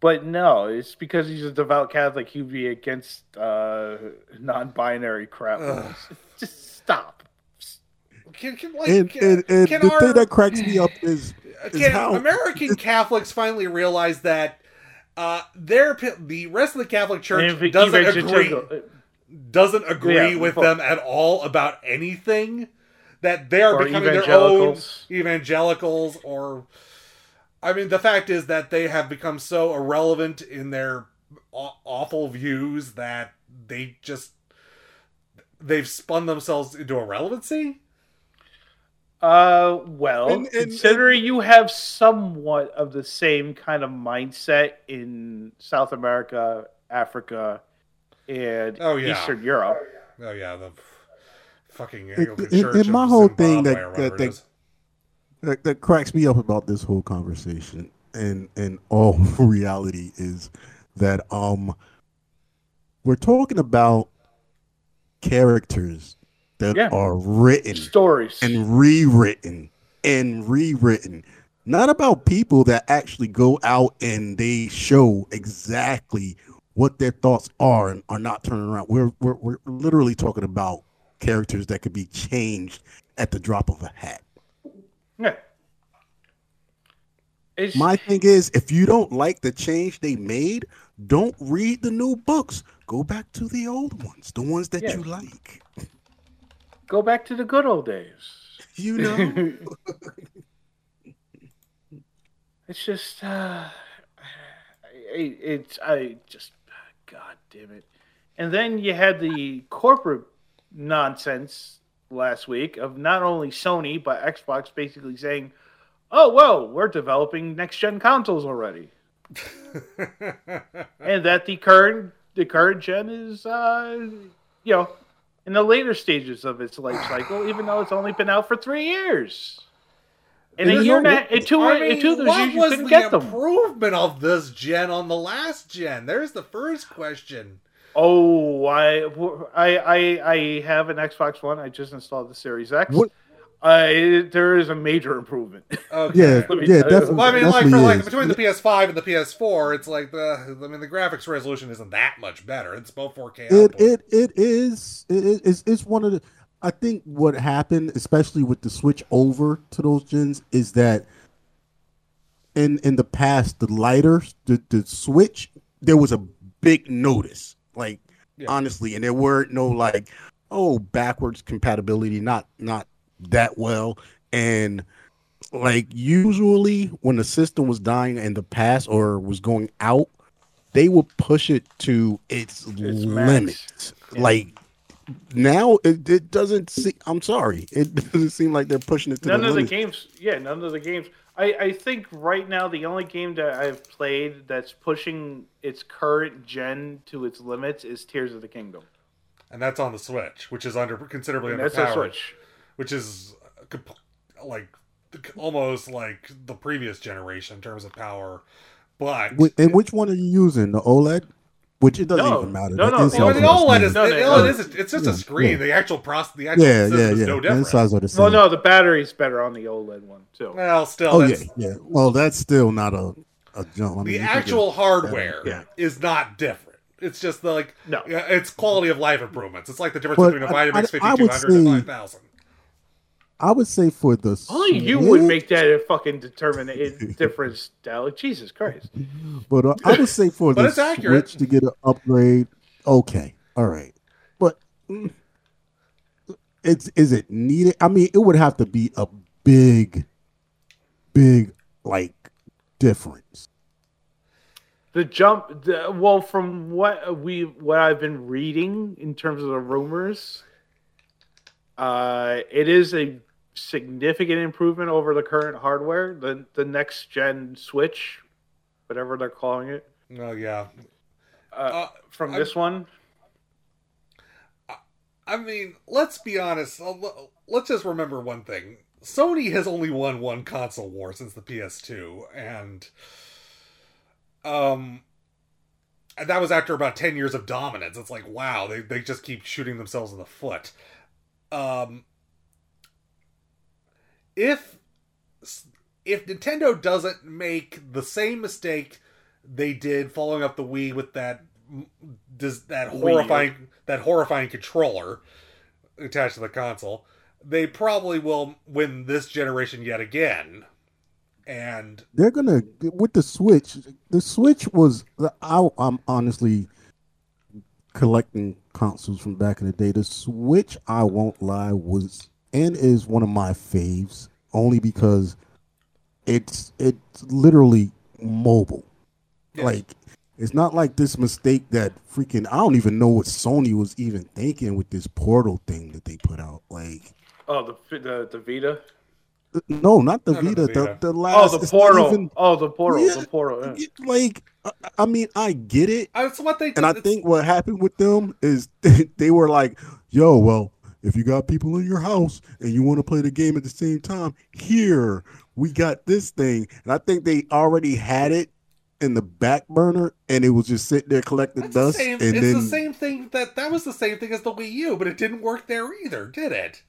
But no, it's because he's a devout Catholic. He'd be against uh, non-binary crap. Ugh. Just stop. Can, can, like, and and, and can the our- thing that cracks me up is, is can how American Catholics finally realize that uh, their the rest of the Catholic Church doesn't agree doesn't agree Yeah, with fuck. them at all about anything. That they are becoming their own evangelicals. evangelicals, or I mean, the fact is that they have become so irrelevant in their awful views that they just they've spun themselves into irrelevancy. Uh, well, And- and- considering you have somewhat of the same kind of mindset in South America, Africa, and Oh, yeah. Eastern Europe. Oh yeah, the fucking It- Anglican it- Church. and of my whole thing Zimbabwe that- that- it is. That, that cracks me up about this whole conversation and and all reality is that um we're talking about characters that Yeah. are written Stories. and rewritten and rewritten not about people that actually go out and they show exactly what their thoughts are and are not turning around we're we're, we're literally talking about characters that could be changed at the drop of a hat yeah. It's, My thing is, if you don't like the change they made, don't read the new books. Go back to the old ones, the ones that Yeah. you like. go back to the good old days. You know, It's just, uh, it's I just, god damn it. And then you had the corporate nonsense last week of not only Sony but Xbox basically saying, "Oh, whoa, we're developing next gen consoles already," and that the current the current gen is, uh, you know, in the later stages of its life cycle, even though it's only been out for three years. In a year no- and two, I mean, two of those what years, you was couldn't the get them. improvement of this gen on the last gen? There's the first question. Oh, I, I, I, I have an Xbox One. I just installed the Series X. What- I, there is a major improvement. Okay. yeah, me yeah, definitely. Well, I mean, like for like is. between the PS5 and the PS4, it's like the I mean the graphics resolution isn't that much better. It's both 4K. it output. it it is it, it- it's it's one of the I think what happened, especially with the switch over to those gens, is that in in the past, the lighter the the switch there was a big notice, like Yeah. honestly, and there were no like oh backwards compatibility, not not that well, and like usually when the system was dying in the past or was going out, they would push it to its, Its limits. Like now, it, it doesn't see. I'm sorry, it doesn't seem like they're pushing it to none the of the games, yeah, none of the games. I, I think right now the only game that I've played that's pushing its current gen to its limits is Tears of the Kingdom. and that's on the Switch, which is under considerably And that's underpowered. a Switch. which is uh, like almost like the previous generation in terms of power. But And which one are you using? The OLED? Which it doesn't No, even matter. no, The no, well, insides the OLED is No, no, the no. OLED is it's just Yeah, a screen. yeah. The actual process, the actual Yeah, system yeah, is yeah. no The different. insides are the same. Well, no, the battery's better on the OLED one too. Well, still, Oh yeah, yeah. Well, that's still not a a jump. I mean, the you can get- actual hardware yeah. is not different. It's just the, like No. yeah, it's quality of life improvements. It's like the difference But between a Vitamix I- I 5200 and 5000. I would say for the Only you would make that a fucking determine a difference, Dalek. Jesus Christ. But uh, I would say for the it's accurate. Switch to get an upgrade, okay, all right. But mm, it's is it needed? I mean, it would have to be a big, big like difference. The jump, the, well, from what we what I've been reading in terms of the rumors, uh, it is a significant improvement over the current hardware, the the next gen Switch, whatever they're calling it, Oh yeah. uh, Uh, from I- this one. I mean, let's be honest. uh, Let's just remember one thing. Sony has only won one console war since the PS2, and um, and that was after about 10 years of dominance. It's like, wow, they, they just keep shooting themselves in the foot. Um, if if Nintendo doesn't make the same mistake they did following up the Wii with that does that Wii. horrifying that horrifying controller attached to the console, they probably will win this generation yet again. And they're gonna with the Switch. The Switch was I, I'm honestly collecting consoles from back in the day. The Switch, I won't lie, was and is one of my faves only because it's it's literally mobile. Like it's not like this mistake that freaking I don't even know what Sony was even thinking with this portal thing that they put out. Like Oh, the the the Vita. no, not the Not the Vita. The, Vita. the Oh, last. the portal. even- Oh, the portal. Yeah, The portal. yeah. it- like I, I mean, I get it, that's what they and I it's- think what happened with them is they were like, "Yo, well, if you got people in your house and you want to play the game at the same time, here we got this thing." And I think they already had it in the back burner, and it was just sitting there collecting That's the dust. same, and it's then the same thing that that was the same thing as the Wii U, but it didn't work there either, did it?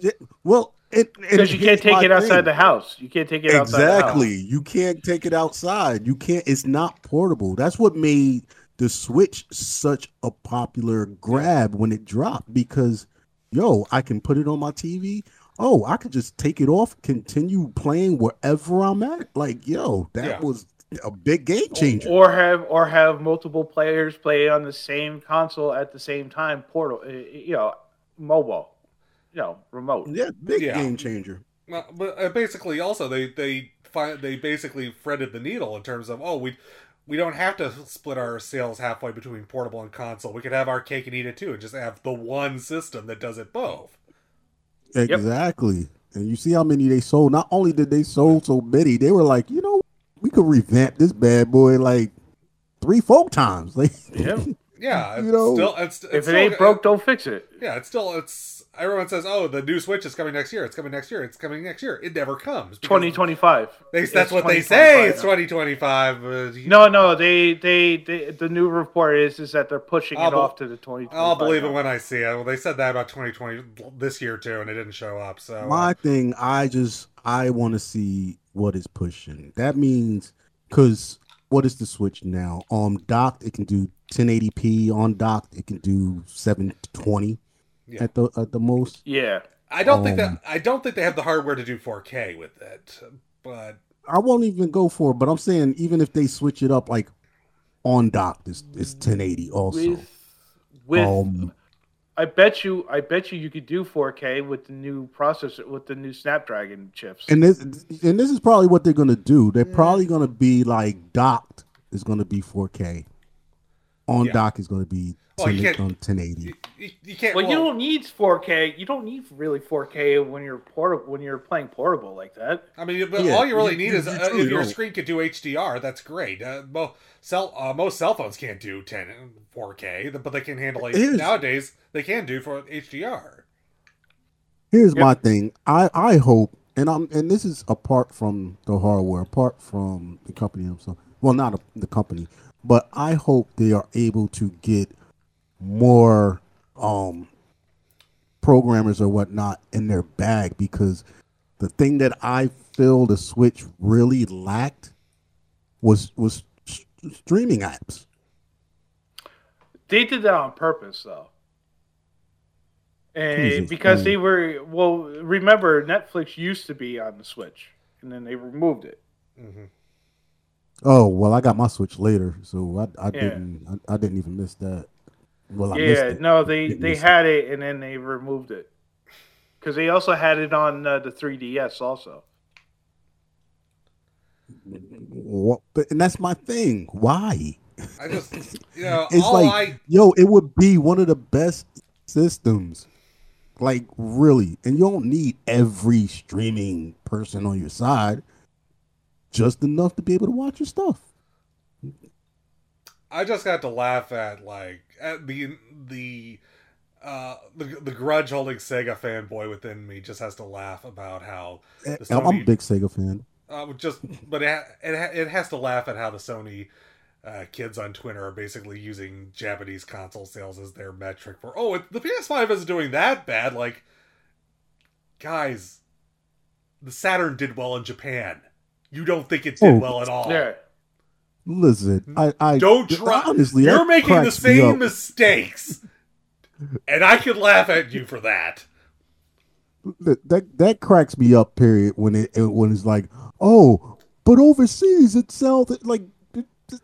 Yeah, well, it, and Because you can't take it outside thing. the house. You can't take it outside. Exactly. You can't take it outside. You can't. It's not portable. That's what made the Switch such a popular grab when it dropped because, yo, I can put it on my TV. Oh, I could just take it off, continue playing wherever I'm at. Like, yo, that Yeah. was a big game changer. Or have or have multiple players play on the same console at the same time. Portal, uh, you know, mobile, you know, remote. yeah, big Yeah. game changer. Well, but uh, basically, also they they find they basically threaded the needle in terms of oh we we don't have to split our sales halfway between portable and console. We could have our cake and eat it too, and just have the one system that does it both. Exactly. And you see how many they sold. Not only did they sold so many, they were like, you know, we could revamp this bad boy like three, four times. Like, Yeah. Yeah, You know, still it's, it's If it still- ain't broke, don't fix it. Yeah, it's still it's everyone says oh the new Switch is coming next year. It's coming next year. It's coming next year. It never comes. Twenty twenty five. That's what they say. It's twenty twenty five. No, no, they, they, they, the new report is is that they're pushing I'll it be- off to the twenty. I'll believe it when I see it. Well, they said that about 2020 this year too, and it didn't show up. So uh, my thing, I just I want to see what is pushing. That means because what is the Switch now? Um, docked it can do 1080p. On docked it can do 720 Yeah. at the at the most. Yeah. I don't think Um, that I don't think they have the hardware to do 4K with it. But I won't even go for it, but I'm saying even if they switch it up, like on docked, it's, it's 1080 also. With, with, um, I bet you, I bet you, you could do 4K with the new processor, with the new Snapdragon chips. and this and this is probably what they're gonna do. They're probably gonna be like docked is gonna be 4K. On Yeah. dock is gonna be Well, you 10, can't- on 1080. you, you can't. Well, you don't need 4K. You don't need really 4K when you're portable when you're playing portable like that. I mean, but Yeah, all you really you- need you- is you uh, if your screen could do HDR, that's great. Uh, mo- cell, uh, most cell phones can't do 10 4K, but they can handle it. Here's- Nowadays, they can do for HDR. Here's Yep. my thing. I I hope, and I'm and this is apart from the hardware, apart from the company themselves. Well, not a, the company, but I hope they are able to get more um programmers or whatnot in their bag because the thing that I feel the Switch really lacked was was s- streaming apps. They did that on purpose, though. And Please because explain. they were well, remember Netflix used to be on the Switch, and then they removed it. Oh well, I got my Switch later, so I I Yeah. didn't I, I didn't even miss that. Well, I missed yeah, it. no, they they miss it. had it, and then they removed it because they also had it on uh, the 3DS also. What, but and that's my thing. Why? I just, you know, It's all like, I yo, it would be one of the best systems. Like really, and you don't need every streaming person on your side. Just enough to be able to watch your stuff. I just got to laugh at like at the the uh the, the grudge holding Sega fanboy within me just has to laugh about how Eh, the I'm I'm a big Sega fan. uh, just but it, ha- it ha- it has to laugh at how the Sony uh, kids on Twitter are basically using Japanese console sales as their metric for oh it, the PS5 isn't doing that bad. Like, guys, the Saturn did well in Japan. You don't think it did Oh. well at all. Yeah. Listen, I, I Don't try. Honestly, You're making the same mistakes, and I could laugh at you for that. that that that cracks me up. Period. When it it- when it's like, oh, but overseas it sells it like, it- it-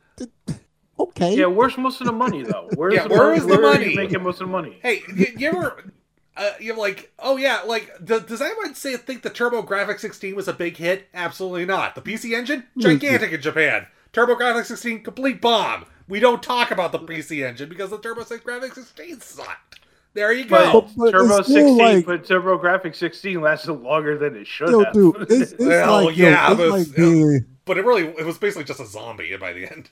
it- okay, Yeah, where's most of the money though? Where's Yeah, the where money? is the Where are money? you making most of the money? Hey, you, you ever? Uh, you're like, oh yeah, like does, does anyone say think the TurboGrafx 16 was a big hit? Absolutely not. The PC Engine, gigantic in Japan. TurboGrafx 16, complete bomb. We don't talk about the PC Engine because the TurboGrafx 16 sucked. There you go. But- but Turbo it's 16, like- but TurboGrafx 16 lasted longer than it should yo, have. dude, it's, it's Well, like yo, yeah, it's but like it's- being But it really, it was basically just a zombie by the end.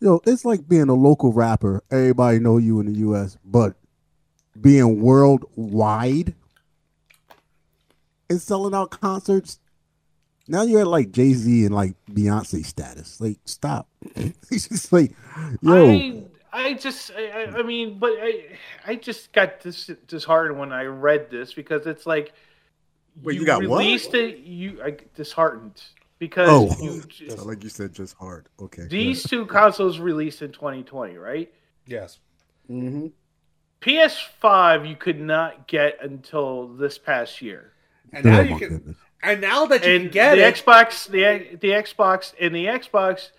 yo, it's like being a local rapper. Everybody know you in the U.S., but being worldwide and selling out concerts. Now you're at like Jay Z and like Beyonce status. Like, stop. it's just like, yo, I, I just, I, I- I mean, but I, I just got dis, disheartened when I read this because it's like, Wait, you got what? released it. You, I disheartened because Oh. you, Sound like you said just hard. Okay. these two consoles released in 2020, right? Yes. hmm PS5 you could not get until this past year. And now oh you can, goodness. and now that you and can get the it, Xbox, the the Xbox, and the Xbox,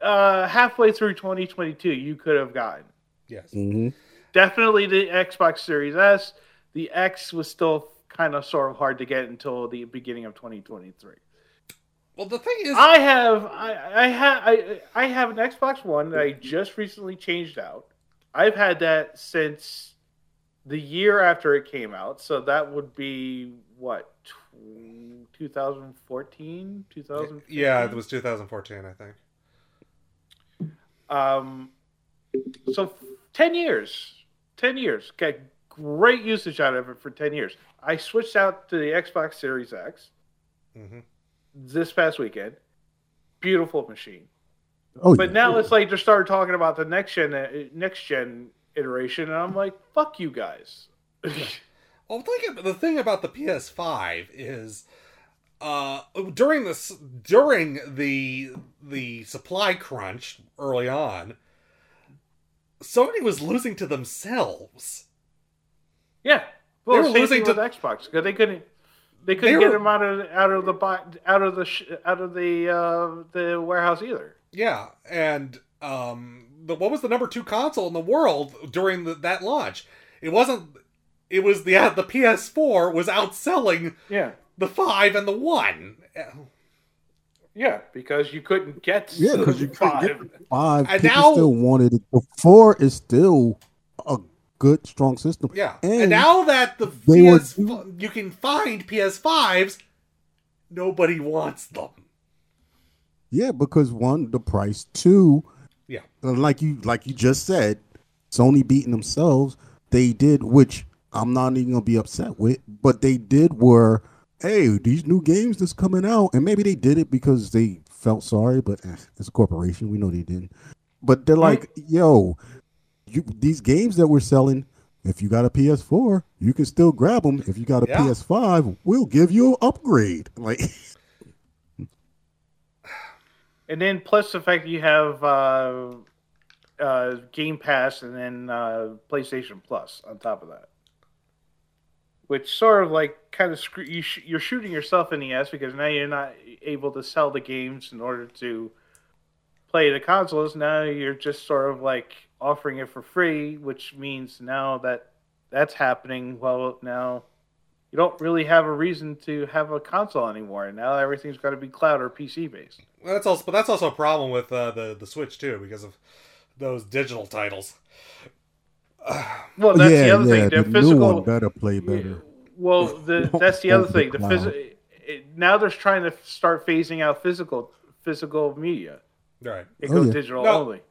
uh, halfway through 2022, you could have gotten yes. hmm definitely the Xbox Series S. The X was still kind of sort of hard to get until the beginning of 2023. Well, the thing is, I have I, I have I, I have an Xbox One that I just recently changed out. I've had that since the year after it came out, so that would be what tw- 2014, 2015. yeah, it was 2014, I think. Um, so ten years, ten years, got great usage out of it for ten years. I switched out to the Xbox Series X hmm this past weekend. Beautiful machine, Oh, but yeah. now it's like they started talking about the next gen, uh, next gen iteration, and I'm like, fuck you guys. Well, think the thing about the PS5 is, uh, during this during the the supply crunch early on, Sony was losing to themselves. yeah, well, They were same losing thing to- with Xbox because they couldn't. They couldn't They get were- them out of out of the out of the out of the uh, the warehouse either. Yeah, and um, the, what was the number two console in the world during the, that launch? It wasn't. It was the yeah, the PS4 was outselling Yeah, the five and the one. yeah, because you couldn't get Yeah, because you couldn't five. get five. And People now- still wanted it. The four is still a good, strong system. Yeah, and, And now that the they were- you can find PS5s, nobody wants them. Yeah, because one, the price. Two, Yeah. like you like you just said, Sony beating themselves. They did, which I'm not even gonna be upset with, but they did were, hey, these new games that's coming out, and maybe they did it because they felt sorry, but eh, it's a corporation. We know they didn't. But they're like, yo, you these games that we're selling. If you got a PS4, you can still grab them. If you got a Yeah. PS5, we'll give you an upgrade. Like, And then plus the fact you have uh, uh, Game Pass and then uh, PlayStation Plus on top of that, which sort of like kind of you. Sh- you're shooting yourself in the ass because now you're not able to sell the games in order to play the consoles. Now you're just sort of like offering it for free, which means now that that's happening. Well, now you don't really have a reason to have a console anymore. Now everything's got to be cloud or PC based. Well, That's also, but that's also a problem with uh, the the Switch too because of those digital titles. Well, that's yeah, the other yeah, thing. The, the physical. new one better play better. Well, the, that's the other thing. the The phys- it, now they're trying to start phasing out physical physical media. Right. It Oh, goes yeah. digital No. only.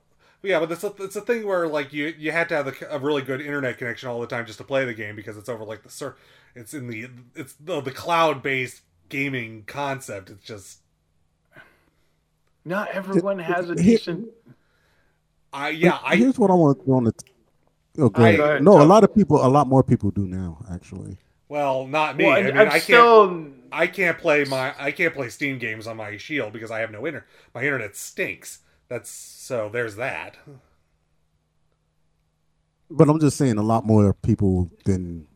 Yeah, but it's a, it's a thing where like you you had to have a, a really good internet connection all the time just to play the game because it's over like the ser- it's in the it's the, the cloud based gaming concept. It's just Not everyone has a Here- decent. I yeah, I Here's what I want to throw on the. T- oh, go I- ahead. Go no, a lot of people, a lot more people do now. Actually, well, not me. Well, I and mean, I'm I can't. still. I can't play my I can't play Steam games on my Shield because I have no internet. My internet stinks. That's so. There's that. but I'm just saying, a lot more people than.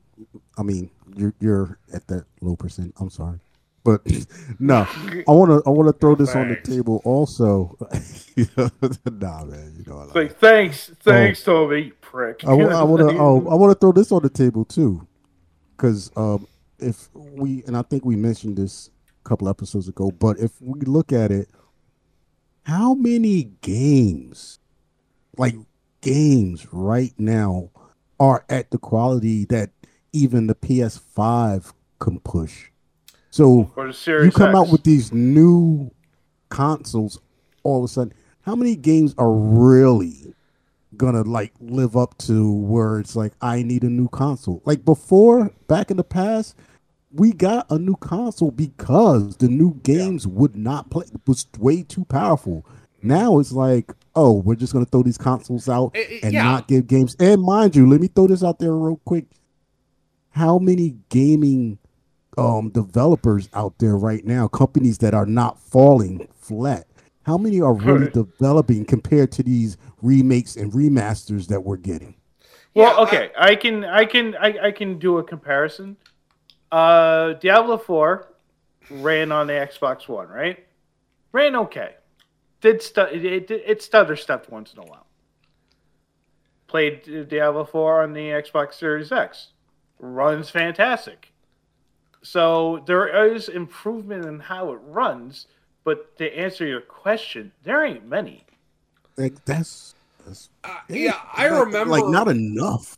I mean, you're you're at that low percent. I'm sorry, but no, I want to I want to throw this on the table also. nah, man, you know I like, thanks, thanks, Toby, prick. I want to oh, I want to throw this on the table too, because um, if we and I think we mentioned this a couple episodes ago, but if we look at it, how many games, like games right now, are at the quality that even the PS5 can push? So you come out with these new consoles all of a sudden. How many games are really gonna like live up to where it's like i need a new console? Like before back in the past we got a new console because the new games would not play it was way too powerful. Now it's like oh we're just gonna throw these consoles out Eh, eh, and yeah. not give games. And mind you let me throw this out there real quick. How many gaming um developers out there right now companies that are not falling flat how many are really Right. developing compared to these remakes and remasters that we're getting Well, okay, I, can, I can, I, I can do a comparison. Uh, Diablo Four ran on the Xbox One, right? Ran okay. Did stu- it, it, it stutter stepped once in a while. Played Diablo Four on the Xbox Series X, runs fantastic. So there is improvement in how it runs, but to answer your question, there ain't many. like that's, that's Uh, yeah, I like- remember. like not enough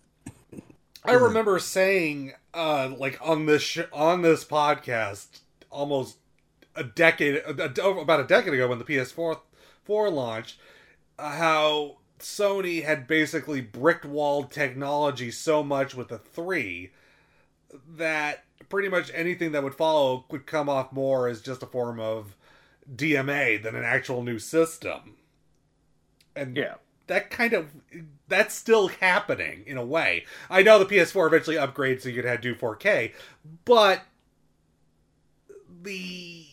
I remember saying, uh, like on this sh- on this podcast, almost a decade, a- a- about a decade ago when the PS4 four launched, uh, how Sony had basically brick walled technology so much with the three that pretty much anything that would follow would come off more as just a form of DMA than an actual new system. And Yeah. that kind of that's still happening in a way. I know the PS4 eventually upgrades so you could have do 4K, but the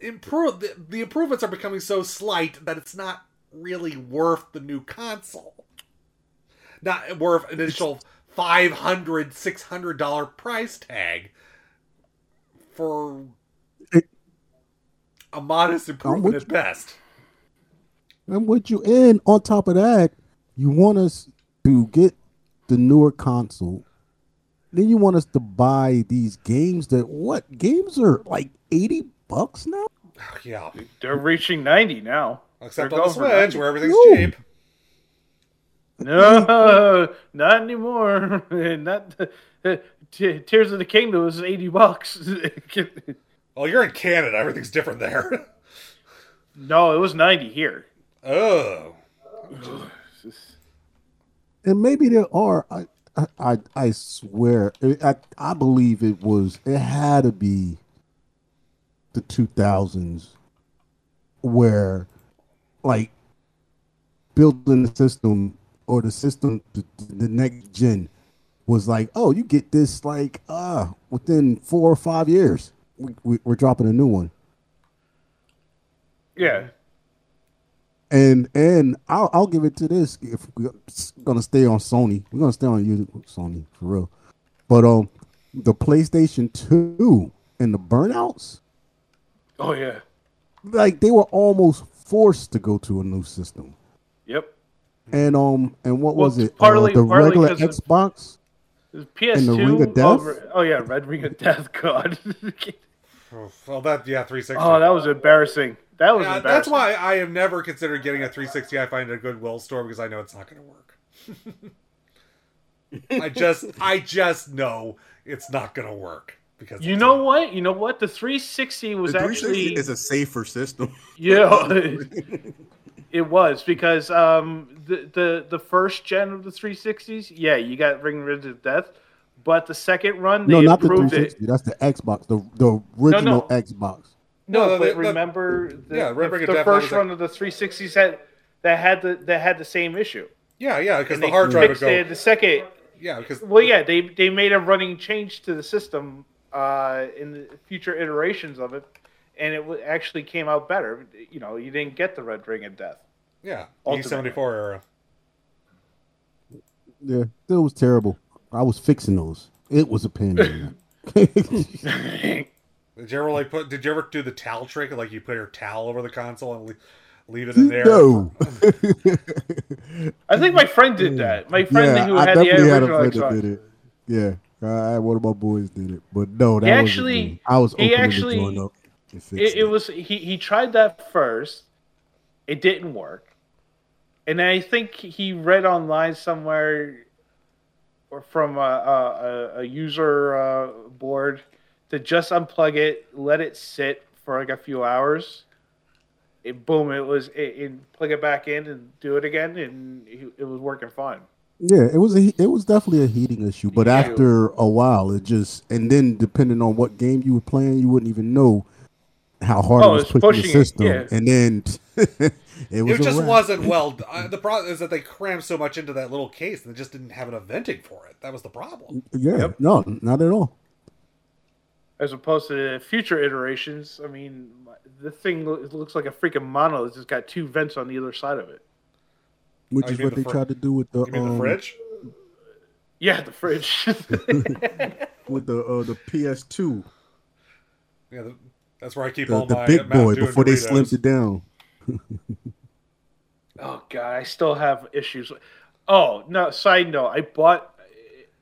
improve the, the improvements are becoming so slight that it's not really worth the new console. Not worth an initial 500 600 dollar price tag for a modest improvement with at best. And with you in, on top of that, you want us to get the newer console. Then you want us to buy these games that what games are like eighty bucks now? Yeah, They're reaching ninety now. except They're on the going Switch where everything's Ooh. cheap. No, not anymore. not T- Tears of the Kingdom was eighty bucks. Well, you're in Canada. Everything's different there. no, it was ninety here. oh. And maybe there are. I I I, I swear, I I believe it was. It had to be the two thousands where, like, building the system or the system the, the next gen was like, oh, you get this like uh within four or five years. We, we, we're dropping a new one. Yeah, And and I'll I'll give it to this if we're gonna stay on Sony. We're gonna stay on you Sony for real. But um the PlayStation 2 and the burnouts, Oh yeah. like they were almost forced to go to a new system. Yep. And um and what Well, was it? partly- uh, the partly regular 'cause of- Xbox? PS2. the Ring of Death? over- oh yeah, Red Ring of Death. God. Well, that yeah, 360. oh, that was embarrassing. That was Yeah, embarrassing. that's why I have never considered getting a 360. I find at a Goodwill store because I know it's not going to work. I just, I just know it's not going to work because You it's know what? You know what? The 360 was The 360 actually is a safer system. yeah. it was because um the, the the first gen of the 360s, yeah, you got Ring of Death, but the second run they No, not the 360. it. That's the Xbox, the the original no. Xbox. No, No, but the- the- remember the, yeah, Red Ring the first was run of the 360s had that had the that had the same issue. Yeah, yeah, because the they hard drive would go. it the second. Yeah, because Well, yeah, they they made a running change to the system uh, in the future iterations of it, and it w- actually came out better. You know, you didn't get the Red Ring of Death. yeah, Ultimate. E seventy four era. Yeah, it was terrible. I was fixing those. It was a pain. in the. Did you ever like put? Did you ever do the towel trick? Like you put your towel over the console and leave, leave it in there. no. I think my friend did that. My friend yeah, who I had the definitely had a original friend that Xbox. did it. Yeah, I one of my boys did it, but no, that He was actually- I was he opening actually- the joint up. and fixing It, it was he he tried that first. It didn't work, and I think he read online somewhere, or from a a, a- user uh, board, to just unplug it, let it sit for like a few hours. It boom, it was it, it plug it back in and do it again, and it, it was working fine. Yeah, it was a, it was definitely a heating issue, but Yeah. after a while, it just and then depending on what game you were playing, you wouldn't even know how hard Oh, it was it's pushing, pushing the it, system, yeah. and then it was It just wasn't well. Uh, the problem is that they crammed so much into that little case, and they just didn't have enough venting for it. That was the problem. Yeah, no, not at all. as opposed to the future iterations. I mean, the thing it looks like a freaking monolith. It's got two vents on the other side of it. Which Oh, is what the they fr- tried to do with the You um, the fridge? Yeah, the fridge. with the uh, the PS2, Yeah, the, that's where I keep the, all the my big boy Dew and before they Doritos. slimmed it down. oh god, I still have issues. Oh no! Side note: I bought.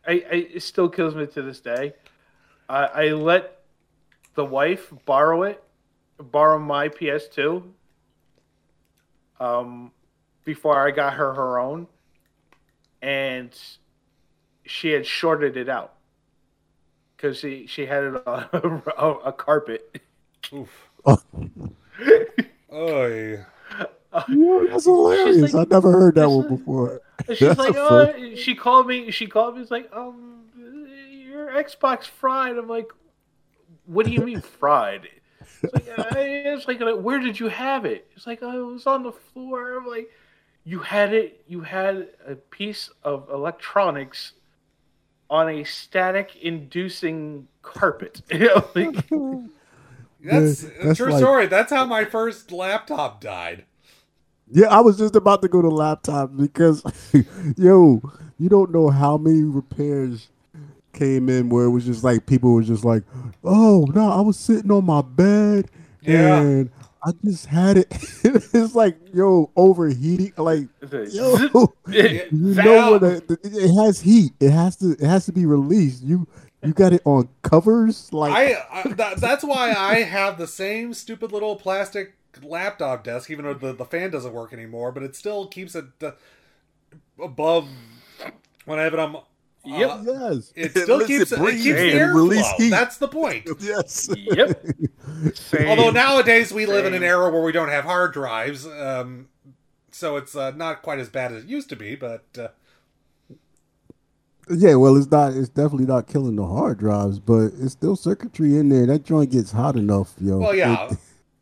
I, I it still kills me to this day. I, I let the wife borrow it, borrow my PS2. Um, before I got her her own, and she had shorted it out because she she had it on a, a carpet. Oof. Oh, Oy. yeah, that's hilarious. like- I never heard that one before. She's That's like, a oh, first. she called me. She called me. It's like, um, your Xbox fried. I'm like, what do you mean fried? It's like, it's like, where did you have it? It's like, oh, it was on the floor. I'm like, you had it. You had a piece of electronics on a static-inducing carpet. Like, That's Yeah, that's true like- story. That's how my first laptop died. Yeah, I was just about to go to laptop because, yo, you don't know how many repairs came in where it was just like people were just like, oh no, I was sitting on my bed Yeah. and I just had it. it's like yo overheating, like yo, you know what? the- It has heat. It has to. It has to be released. You you got it on covers, like I, I that, that's why I have the same stupid little plastic laptop desk, even though the, the fan doesn't work anymore. But it still keeps it uh, above when I have it on. Uh, Yep. yes, It still lets keeps it it, keeps the and release airflow. heat. That's the point. yes. yep. Same. Although nowadays we live in an era where we don't have hard drives, um, so it's uh, not quite as bad as it used to be. But uh, Yeah, well, it's not. It's definitely not killing the hard drives, but it's still circuitry in there. That joint gets hot enough, yo. well, yeah,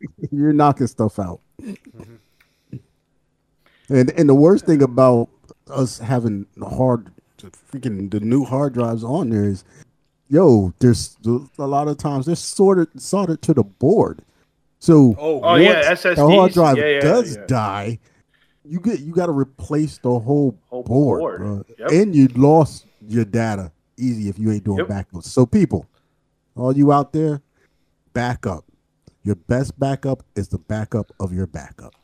It- you're knocking stuff out. Mm-hmm. And and the worst thing about us having hard, freaking the new hard drives on there is, yo, there's a lot of times they're sorted soldered to the board. So Oh, Oh, yeah, once the hard drive Yeah, yeah, does yeah. die, you get you got to replace the whole, Whole board, board. Yep. and you lost your data easy if you ain't doing Yep. backups. So people, all you out there, backup. Your best backup is the backup of your backup,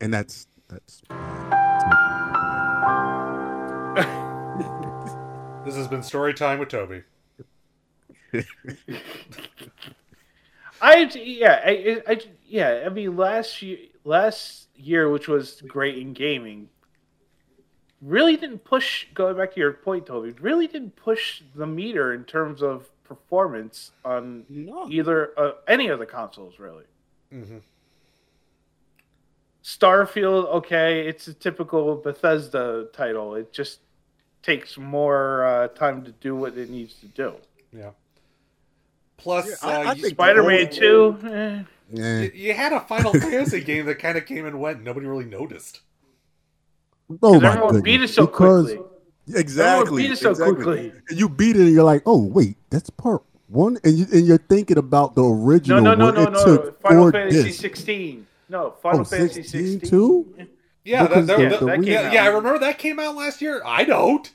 and that's that's. this has been story time with Toby. I yeah I, I yeah I mean last year last year which was great in gaming really didn't push going back to your point Toby really didn't push the meter in terms of performance on either uh, any of the consoles really Mhm. Starfield okay it's a typical Bethesda title it just takes more uh, time to do what it needs to do Yeah. Plus, Yeah, I- uh, I you- think- Spider-Man Two. eh. Yeah. you, you had a Final Fantasy game that kind of came and went. Nobody really noticed. Oh my everyone goodness. beat it so because quickly. Exactly. beat it so exactly. quickly. And you beat it and you're like, oh wait, that's part one, and you and you're thinking about the No, original. no, no, where no, it no. Final Fantasy discs. 16. No, Final Oh, Fantasy 16 16 too? Yeah, that, that- the- that- the that came yeah, out. yeah, I remember that came out last year. I don't.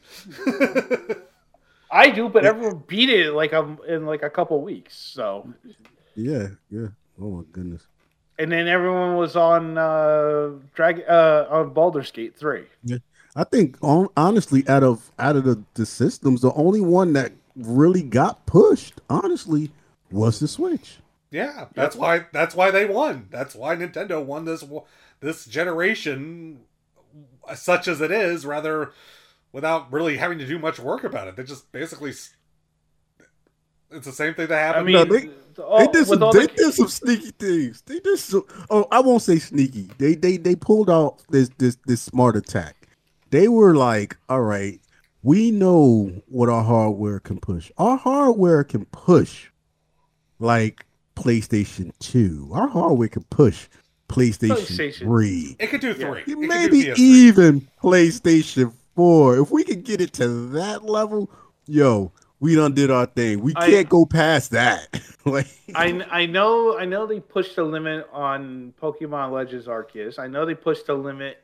I do, but everyone beat it like um in like a couple weeks. So, Yeah, yeah. Oh my goodness. And then everyone was on uh drag uh on Baldur's Gate 3. Yeah. I think on, honestly, out of out of the, the systems, the only one that really got pushed, honestly, was the Switch. Yeah, that's why. That's why they won. That's why Nintendo won this this generation, such as it is, rather without really having to do much work about it. They just basically. It's the same thing that I happened. mean, No, they- the- all- they did some. They the- did some sneaky things. They did some. Oh, I won't say sneaky. They they they pulled out this this this smart attack. They were like, all right, we know what our hardware can push. Our hardware can push like PlayStation Two. Our hardware can push PlayStation, PlayStation. Three. it could do three. It could do Maybe even PlayStation Four. If we could get it to that level, yo, we done did our thing. We can't go past that. like, I I know I know they pushed the limit on Pokemon Legends Arceus. I know they pushed the limit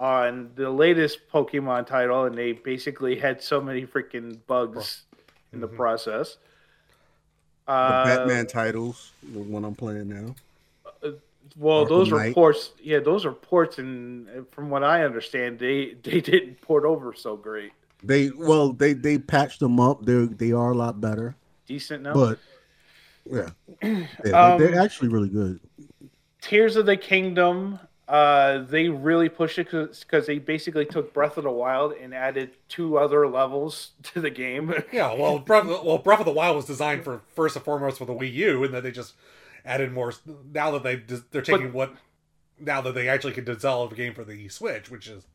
on the latest Pokemon title, and they basically had so many freaking bugs in the process. The Uh, Batman titles, the one I'm playing now. Well, Arkham those Knight. are ports. Yeah, those reports, and from what I understand, they they didn't port over so great. They well, they they patched them up. They they are a lot better, Decent now. but yeah, yeah they, Um, they're actually really good. Tears of the Kingdom, uh, they really pushed it because they basically took Breath of the Wild and added two other levels to the game. Yeah, well, Breath, well, Breath of the Wild was designed for first and foremost for the Wii U, and then they just added more. Now that they they're taking what now that they actually can develop a game for the Switch, which is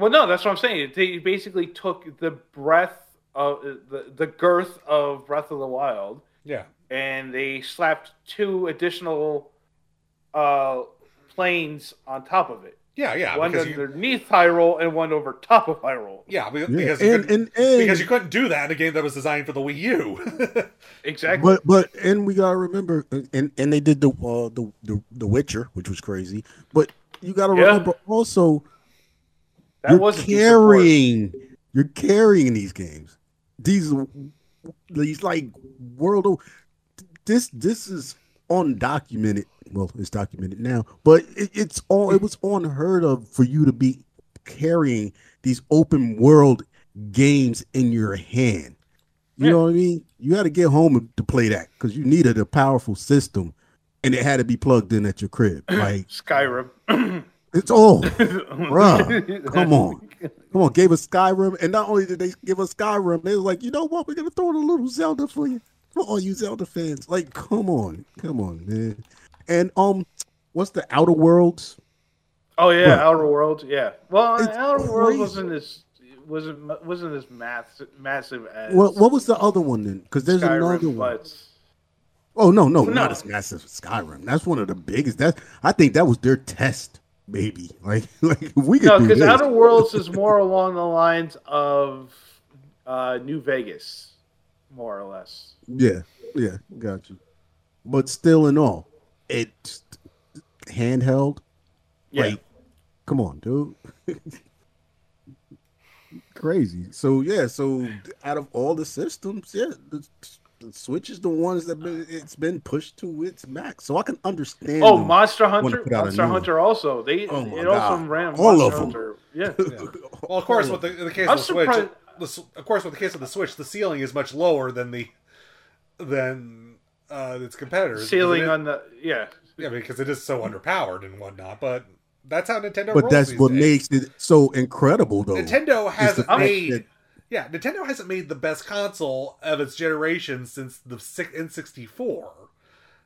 well, no, that's what I'm saying. They basically took the breath of the, the girth of Breath of the Wild yeah, and they slapped two additional uh, planes on top of it. yeah, yeah. one because you, underneath Hyrule and one over top of Hyrule. yeah, be- Yeah, because you and, couldn't- and and because you couldn't do that in a game that was designed for the Wii U. Exactly. but but and we gotta remember, and and they did the uh, the, the the Witcher, which was crazy. But you gotta Yeah. remember also that you're was carrying you're carrying these games these these like world this this is undocumented well it's documented now but it, it's all it was unheard of for you to be carrying these open world games in your hand you Yeah. know what i mean you had to get home to play that because you needed a powerful system and it had to be plugged in at your crib like Skyrim. it's all Bruh, come on. Come on, gave us Skyrim, and not only did they give us Skyrim, they was like, you know what, we're gonna throw in a little Zelda for you, for all you Zelda fans. Like, come on, come on, man. And um, what's the Outer Worlds? Oh yeah, Bruh. Outer Worlds. Yeah. Well, It's Outer Worlds wasn't this wasn't wasn't as mass, massive as What what was the other one then? Because there's Skyrim, another one. Oh no, no, No. not as massive as Skyrim. That's one of the biggest. That I think that was their test, baby. Like, like we could no, because. Outer Worlds is more along the lines of uh, New Vegas, more or less. Yeah, yeah, got you. But still, in all, it's handheld. Yeah. Like, come on, dude. Crazy. So yeah, so out of all the systems, yeah, Switch is the ones that been, it's been pushed to its max. So I can understand. Oh, Monster Hunter, put out a Monster new one. Hunter also. They Oh my it also ran All Monster of 'em. Hunter. Yeah. well, of course, with the, in the case I'm of the Switch, the, of course, with the case of the Switch, the ceiling is much lower than the than uh, its competitors. Ceiling it- on the yeah. yeah, because it is so underpowered and whatnot. But that's how Nintendo. But rolls that's these what days. makes it so incredible, though. Nintendo hasn't the made. that- Yeah, Nintendo hasn't made the best console of its generation since the N64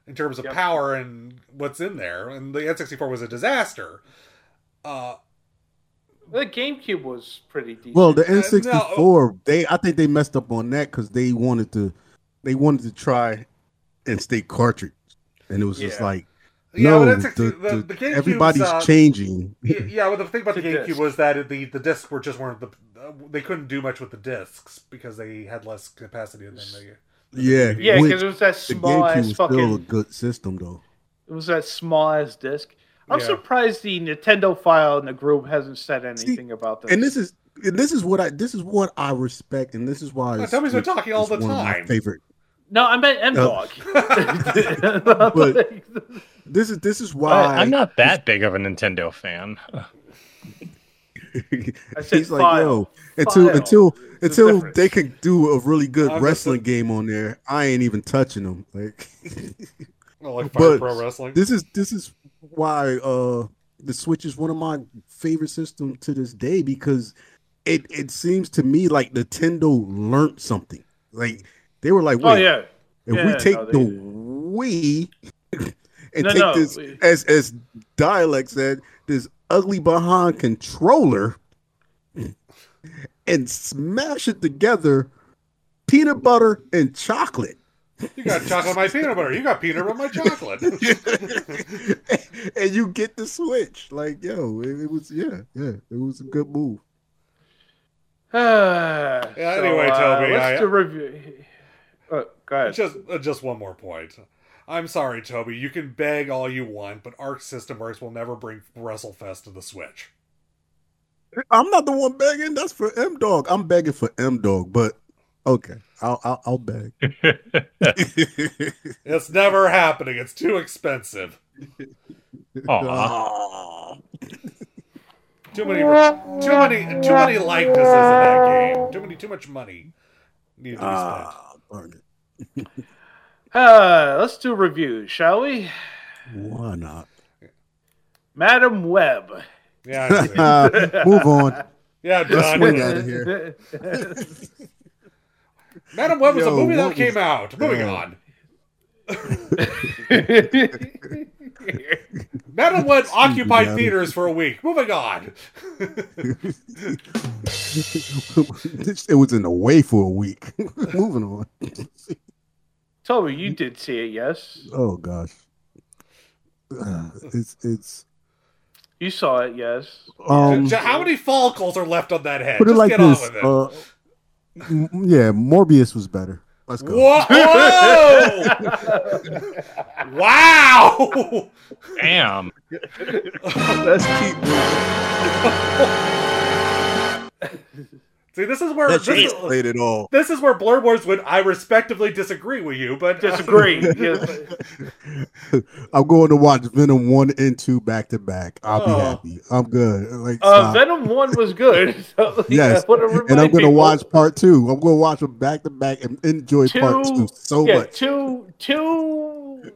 in terms of Yep. power and what's in there. And the N64 was a disaster. Uh, The GameCube was pretty decent. Well, the Uh, N64, they I think they messed up on that because they wanted to they wanted to try and stay cartridge, and it was just like, Yeah, no, but that's the, a- the- the- the everybody's uh, changing. Y- yeah, well, the thing about the The GameCube disc. was that the the discs were just weren't the uh, they couldn't do much with the discs because they had less capacity than they. yeah, Yeah, which because it was that small GameCube ass was still a fucking. good system though. It was that small ass disc. I'm Yeah. surprised the Nintendo file in the group hasn't said anything about this. And this is and this is what I this is what I respect, and this is why Yeah, it's- Tommy's been talking all the one my time. favorite. no, I meant M No. Dog. But- This is this is why I, I'm not that big of a Nintendo fan. I said He's like, file. yo, until File. until There's a until difference. they can do a really good I'm wrestling a- game on there, I ain't even touching them. Like, Oh, like but Pro Wrestling. this is this is why uh the Switch is one of my favorite systems to this day because it it seems to me like Nintendo learned something. Like they were like, Oh yeah. if Yeah, we take no, they- the Wii and No, take no, this as as dialect said, this ugly behind controller and smash it together, peanut butter and chocolate. You got chocolate on my peanut butter. You got peanut on my chocolate. and you get the switch. Like, yo, it, it was yeah, yeah, it was a good move. yeah. anyway, Toby, let's I- do review. Uh, go ahead. just uh, just one more point. I'm sorry, Toby. You can beg all you want, but Arc System Works will never bring WrestleFest to the Switch. I'm not the one begging. That's for M Dog. I'm begging for M Dog, but okay, I'll I'll, I'll beg. It's never happening. It's too expensive. Aw. Aw. Too many, too many, too many likenesses in that game. Too many, too much money needed to be spent. Ah, darn it. Uh, let's do reviews, shall we? Why not? Madame Web. Yeah, I. Move on. yeah, Let's done. swing out of here. Madame Web was a movie that what came was- out. Moving on. Madame Web occupied Yeah. theaters for a week. Moving on. it was in the way for a week. Moving on. Toby, you did see it, yes? Oh gosh. It's it's You saw it, yes. um So how many follicles are left on that head? put it Just like get this. on with it. Uh, yeah, Morbius was better. Let's go. Whoa! wow! Damn. Let's keep See, this is where That this should is, explain it all. this is where Blur Wars would I respectively disagree with you, but Disagree. I'm going to watch Venom one and two back to back. I'll be Oh. happy. I'm good. Like, Uh. Venom 1 was good. So, Yes, and I'm going to watch part two. I'm going to watch them back to back and enjoy part two so yeah, much. Two, two,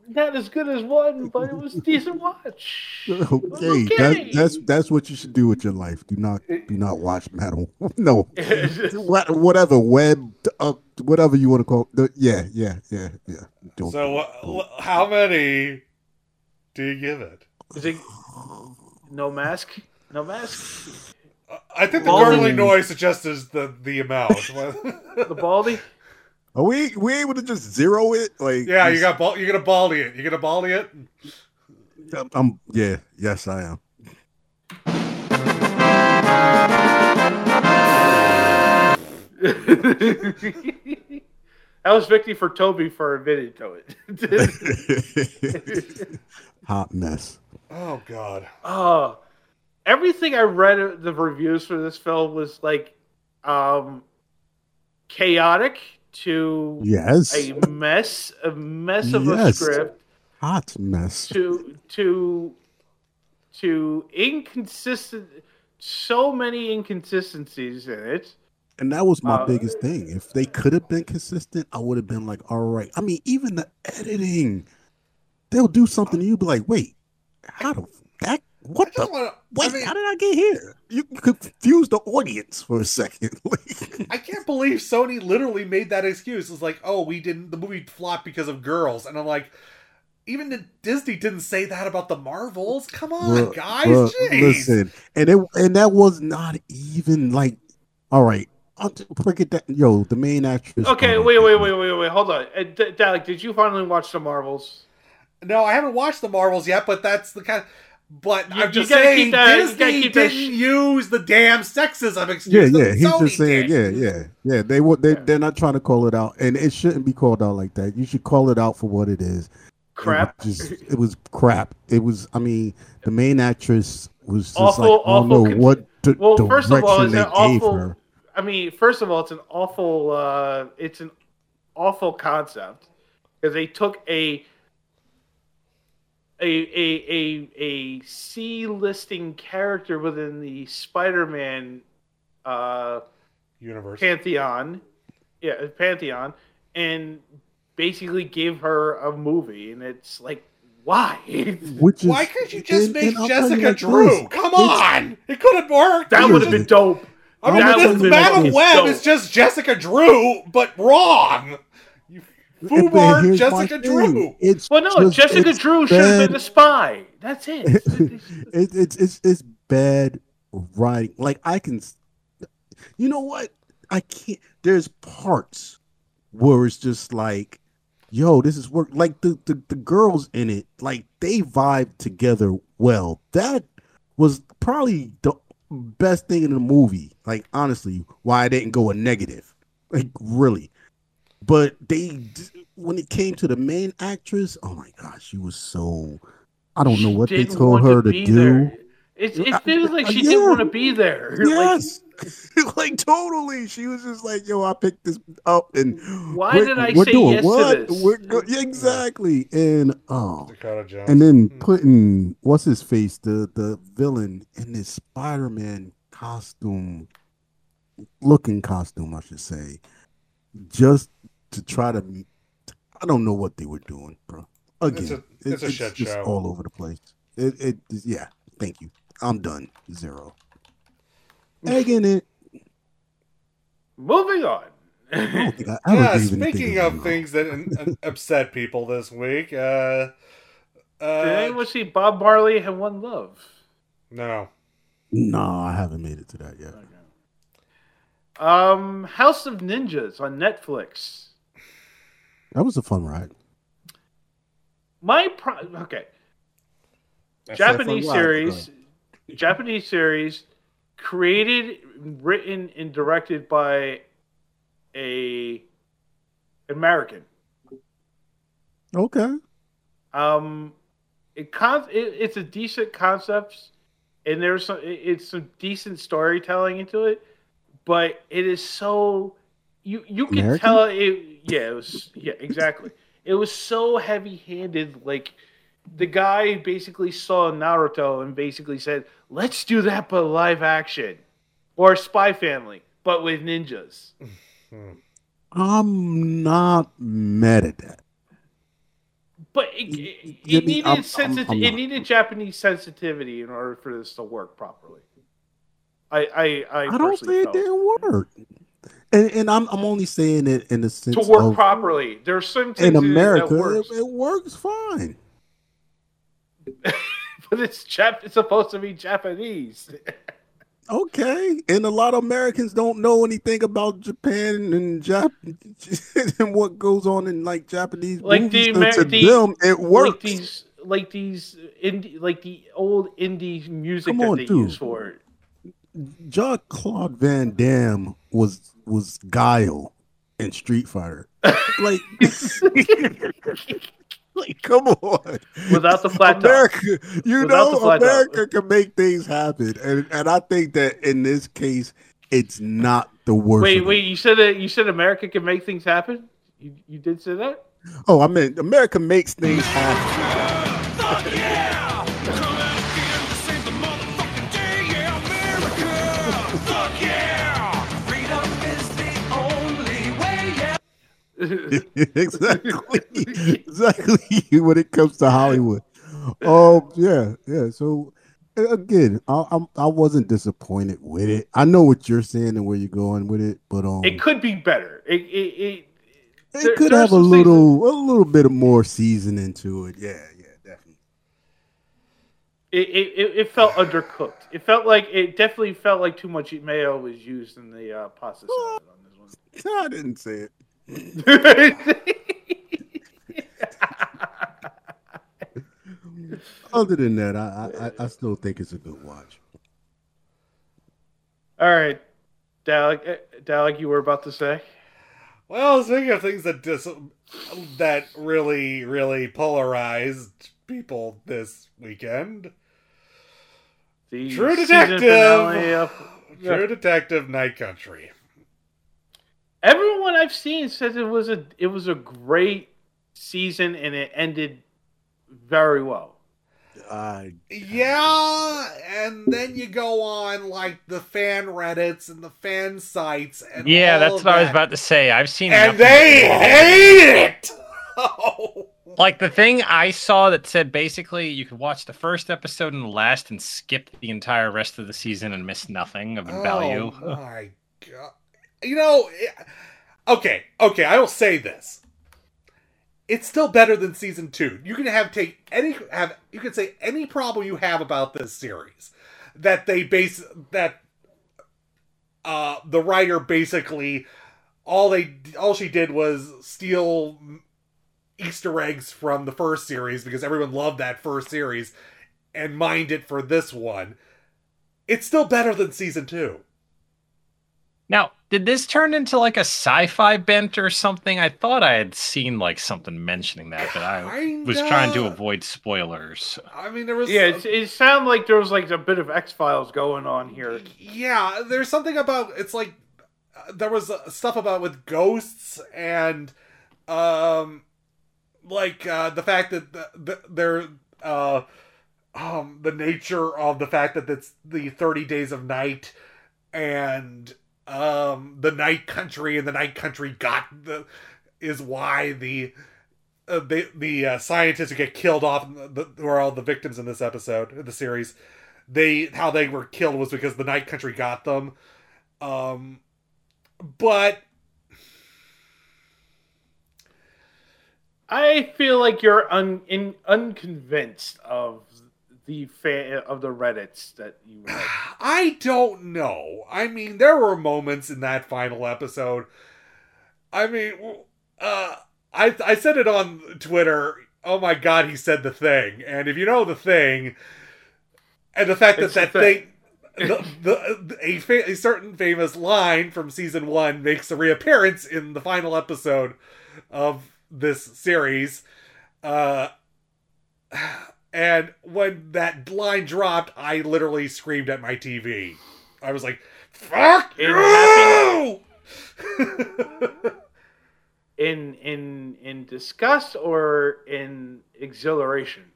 not as good as one, but it was a decent watch. Okay, Okay. That, that's that's what you should do with your life. Do not do not watch metal. no, What- whatever web, uh, whatever you want to call. The, yeah, yeah, yeah, yeah. Don't. so uh, l- how many do you give it? Is it no mask? No mask? I think the Baldy. gurgling noise suggests is the the amount. The baldy? Are we we able to just zero it? Like yeah, you got ball, you're gonna baldy it. You're gonna baldy it. I'm, I'm yeah. Yes, I am. that was Vicky for Toby for a admitting to it. Hot mess. Oh God. Oh, everything I read the reviews for this film was like um chaotic to Yes. a mess, a mess of a script Hot mess. to to to inconsistent so many inconsistencies in it. And that was my Uh, biggest thing. If they could have been consistent, I would have been like, all right. I mean, even the editing, they'll do something and you'll be like, wait, how the that what the just wanna- wait, I mean- how did I get here? You confused the audience for a second. I can't believe Sony literally made that excuse. It's like, oh, we didn't. The movie flopped because of girls, and I'm like, even the Disney didn't say that about the Marvels. Come on, Bruh, guys, bruh, jeez. listen, and it and that was not even like, all right, I'll t- break it down. Yo, the main actress. Okay, wait, wait, wait, wait, wait. Hold on. Uh, D- Dalek, did you finally watch the Marvels? No, I haven't watched the Marvels yet, but that's the kind. But You- I'm just saying, keep that- you Disney keep didn't use the damn sexism excuse. Yeah, that yeah. He's Sony just saying, did. yeah, yeah, yeah. They would. They they're not trying to call it out, and it shouldn't be called out like that. You should call it out for what it is. Crap. It was, just, it was crap. It was. I mean, the main actress was just Awful, like I don't awful know con- what d- Well, direction first of all, it's they an gave awful. her. I mean, first of all, it's an awful. Uh, it's an awful concept because they took a a a a a C listing character within the Spider-Man uh, Universe. pantheon, yeah, pantheon, and basically gave her a movie, and it's like, why? Which is, Why couldn't you just and- make and I'll tell you Jessica like Drew? this, Come it's- on, it could have worked. that would have been dope. I mean, That this Madame Web dope. is just Jessica Drew, but wrong. You But foobar here's my Jessica. Drew. It's Well, no, just- Jessica Drew should have been the spy. That's it. it, it's it's it's bad writing. Like I can, you know what? I can't. There's parts where it's just like, yo, this is work. Like the the, the girls in it, like they vibe together well. That was probably the best thing in the movie. Like honestly, why I didn't go a negative. Like really. But they, when it came to the main actress, oh my gosh, she was so. I don't know what they told her to be do. there. It, it feels like she yeah. didn't want to be there. Like, Yes. Like, totally. She was just like, yo, I picked this up and Why we're- did I we're say doing yes to what? this? We're go- yeah, exactly. And oh and then putting what's his face, the the villain in this Spider-Man costume looking costume, I should say. Just to try to I don't know what they were doing, bro. Again, It's a- it's a shit just show. all over the place. It, it yeah, thank you. I'm done. Zero. Egging it. Moving on. I don't I yeah, speaking of things that un- upset people this week, uh, Did uh, anyone see Bob Marley and One Love? no, No, I haven't made it to that yet. Um, House of Ninjas on Netflix. That was a fun ride. My pro- okay. That's Japanese fun ride. series, Japanese series, created, written, and directed by a American. Okay. Um, it con- it, it's a decent concept, and there's some it- it's some decent storytelling into it, but it is so you you can American? tell it. Yeah, it was yeah exactly. it was so heavy handed. Like the guy basically saw Naruto and basically said, "Let's do that, but live action, or Spy Family, but with ninjas." I'm not mad at that. But it, it, it mean- I'm- needed I'm- I'm it needed Japanese sensitivity in order for this to work properly. I I I, I don't say it didn't work. And, and I'm I'm only saying it in the sense to work of properly. There's some in America, works, it, it works fine. but it's Jap- It's supposed to be Japanese. Okay, and a lot of Americans don't know anything about Japan and Jap and what goes on in like Japanese like movies. the, Amer- to the them, it works. Like these, like these indie, like the old indie music Come that on, they dude. use for it. John Claude Van Damme was was Guile in Street Fighter. Like, like come on. Without the flat top. America, you Without know, flat top. America can make things happen, and and I think that in this case, it's not the worst. Wait, wait. You said that you said America can make things happen. You, you did say that. Oh, I mean, America makes things happen. exactly, exactly. When it comes to Hollywood, oh yeah, yeah. So again, I, I'm I wasn't disappointed with it. I know what you're saying and where you're going with it, but um, It could be better. It it, it, it there- could there have a some things little a little bit of more seasoning to it. Yeah, yeah, definitely. It, it, it- it felt undercooked. It felt like it definitely felt like too much mayo was used in the uh, pasta salad on this one. I didn't say it. Other than that, I, I I- I still think it's a good watch. All right, Dalek, eh, Dalek, you were about to say. Well, speaking of things that dis- that really, really polarized people this weekend, The True Detective, of- True Detective Night Country. Everyone I've seen says it was a it was a great season and it ended very well. I Yeah, and then you go on like the fan Reddits and the fan sites, and Yeah, all that's of what I was about to say. I've seen and they hate it. Oh. Like the thing I saw that said basically you could watch the first episode and the last and skip the entire rest of the season and miss nothing of oh value. Oh my god! You know, okay, okay. I will say this: it's still better than season two. You can have take any have you can say any problem you have about this series that they base that uh the writer basically all they all she did was steal Easter eggs from the first series because everyone loved that first series and mined it for this one. It's still better than season two. Now, did this turn into like a sci-fi bent or something? I thought I had seen like something mentioning that, but I was trying to avoid spoilers. I mean, there was Yeah, it, it sounded like there was like a bit of X Files going on here. yeah. There's something about it's like uh, there was uh, stuff about with ghosts and um like uh the fact that the, the, they're uh um the nature of the fact that it's the 30 days of night and um the night country and the night country got the is why the uh, the the uh, scientists who get killed off the, who are all the victims in this episode of the series. They how they were killed was because the night country got them. Um but I feel like you're un, in, unconvinced of the fa- of the Reddits that you read. I don't know. I mean, there were moments in that final episode. I mean, uh, I I said it on Twitter. Oh my god, he said the thing. And if you know the thing, and the fact that It's that thing, the, the a, fa- a certain famous line from season one makes a reappearance in the final episode of this series. Uh, and when that line dropped, I literally screamed at my TV. I was like, "Fuck In you!" in in in disgust or in exhilaration.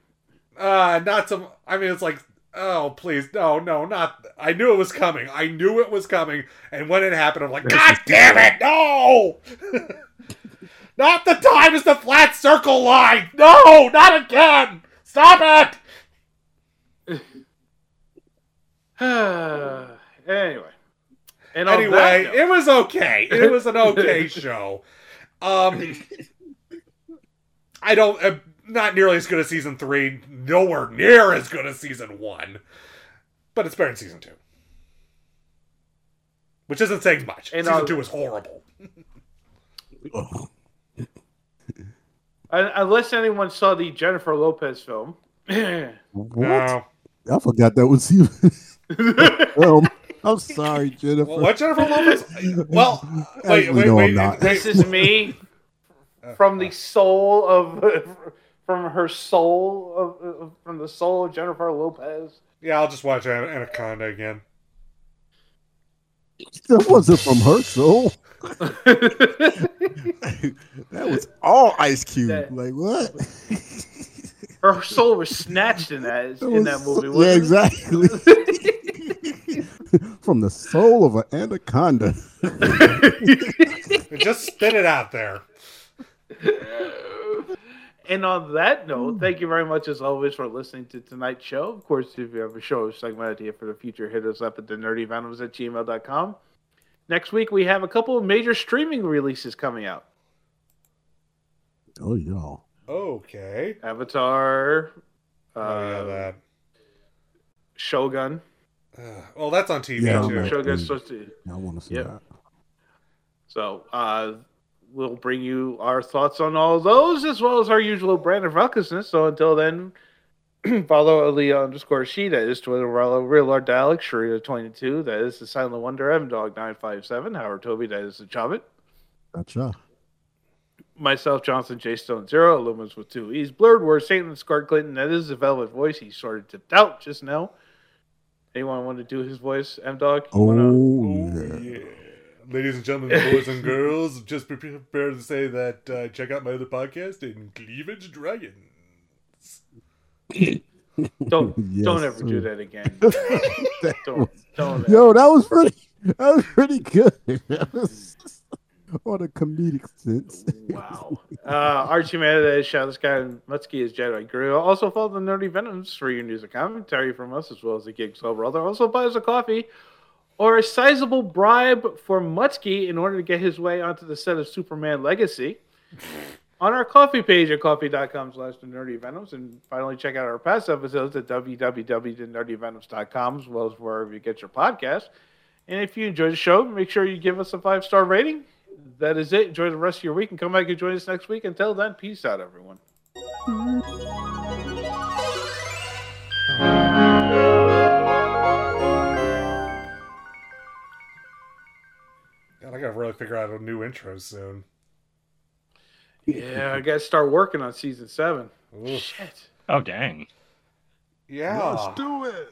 Uh, not some. I mean, it's like, oh, please, no, no, not. I knew it was coming. I knew it was coming, and when it happened, I'm like, God damn it, no! not the time is the flat circle line. No, not again. Stop it. anyway, and anyway, note- it was okay. It was an okay show. Um, I don't. Uh, not nearly as good as season three. Nowhere near as good as season one. But it's better than season two. Which isn't saying much. And season I'll- two was horrible. Un- unless anyone saw the Jennifer Lopez film. what? No. I forgot that was you. um, I'm sorry, Jennifer. Well, what Jennifer Lopez? Well, wait, Actually, wait, no, wait. I'm not. this is me from the soul of from her soul of, of from the soul of Jennifer Lopez. Yeah, I'll just watch Anaconda again. That wasn't from her soul. that was all Ice Cube. That- like what? Her soul was snatched in that That in that movie. so- yeah, wasn't it? exactly. from the soul of an anaconda. Just spit it out there. And on that note, thank you very much as always for listening to tonight's show. Of course, if you have a show or segment idea for the future, hit us up at the nerdyvenoms at gmail.com. Next week, we have a couple of major streaming releases coming out Oh, y'all. Okay. Avatar, Oh, yeah, uh, that. Shogun. Uh, well, that's on TV Yeah, too. I'm Shogun's supposed to. I want to see Yep. that. So uh, we'll bring you our thoughts on all of those, as well as our usual brand of ruckusness. So until then, follow Aaliyah underscore she. That is Twitter. Follow Real Lord Dalek, Sharita twenty two. That is the Silent Wonder M Dog nine five seven. Howard Toby. That is the Chavit. Gotcha. Myself, Johnson, J Stone Zero, Lumens with two E's. Blurred Word, Satan, Scar Clinton. That is the Velvet Voice. He sort of dipped out just now. Anyone want to do his voice, M Dog? Oh, yeah. Oh, yeah. Ladies and gentlemen, boys and girls, just be prepared to say that uh, check out my other podcast in Cleavage Dragons. Don't Yes, don't ever do that again. don't don't. Yo, that was pretty. That was pretty good. That was on a comedic sense. Wow. Uh, Archie Meta is Shadow Sky and Mutsky is Jedi Guru. Also follow the Nerdy Venoms for your news and commentary from us, as well as the Gig Soul Brother. Also buy us a coffee or a sizable bribe for Mutsky in order to get his way onto the set of Superman Legacy. On our coffee page at ko-fi.com slash the nerdy venoms. And finally, check out our past episodes at www.nerdyvenoms.com, as well as wherever you get your podcast. And if you enjoyed the show, make sure you give us a five star rating. That is it. Enjoy the rest of your week and come back and join us next week. Until then, peace out, everyone. I gotta really figure out a new intro soon. Yeah, I got to start working on season seven. Oof. Shit. Oh dang. Yeah. Let's do it.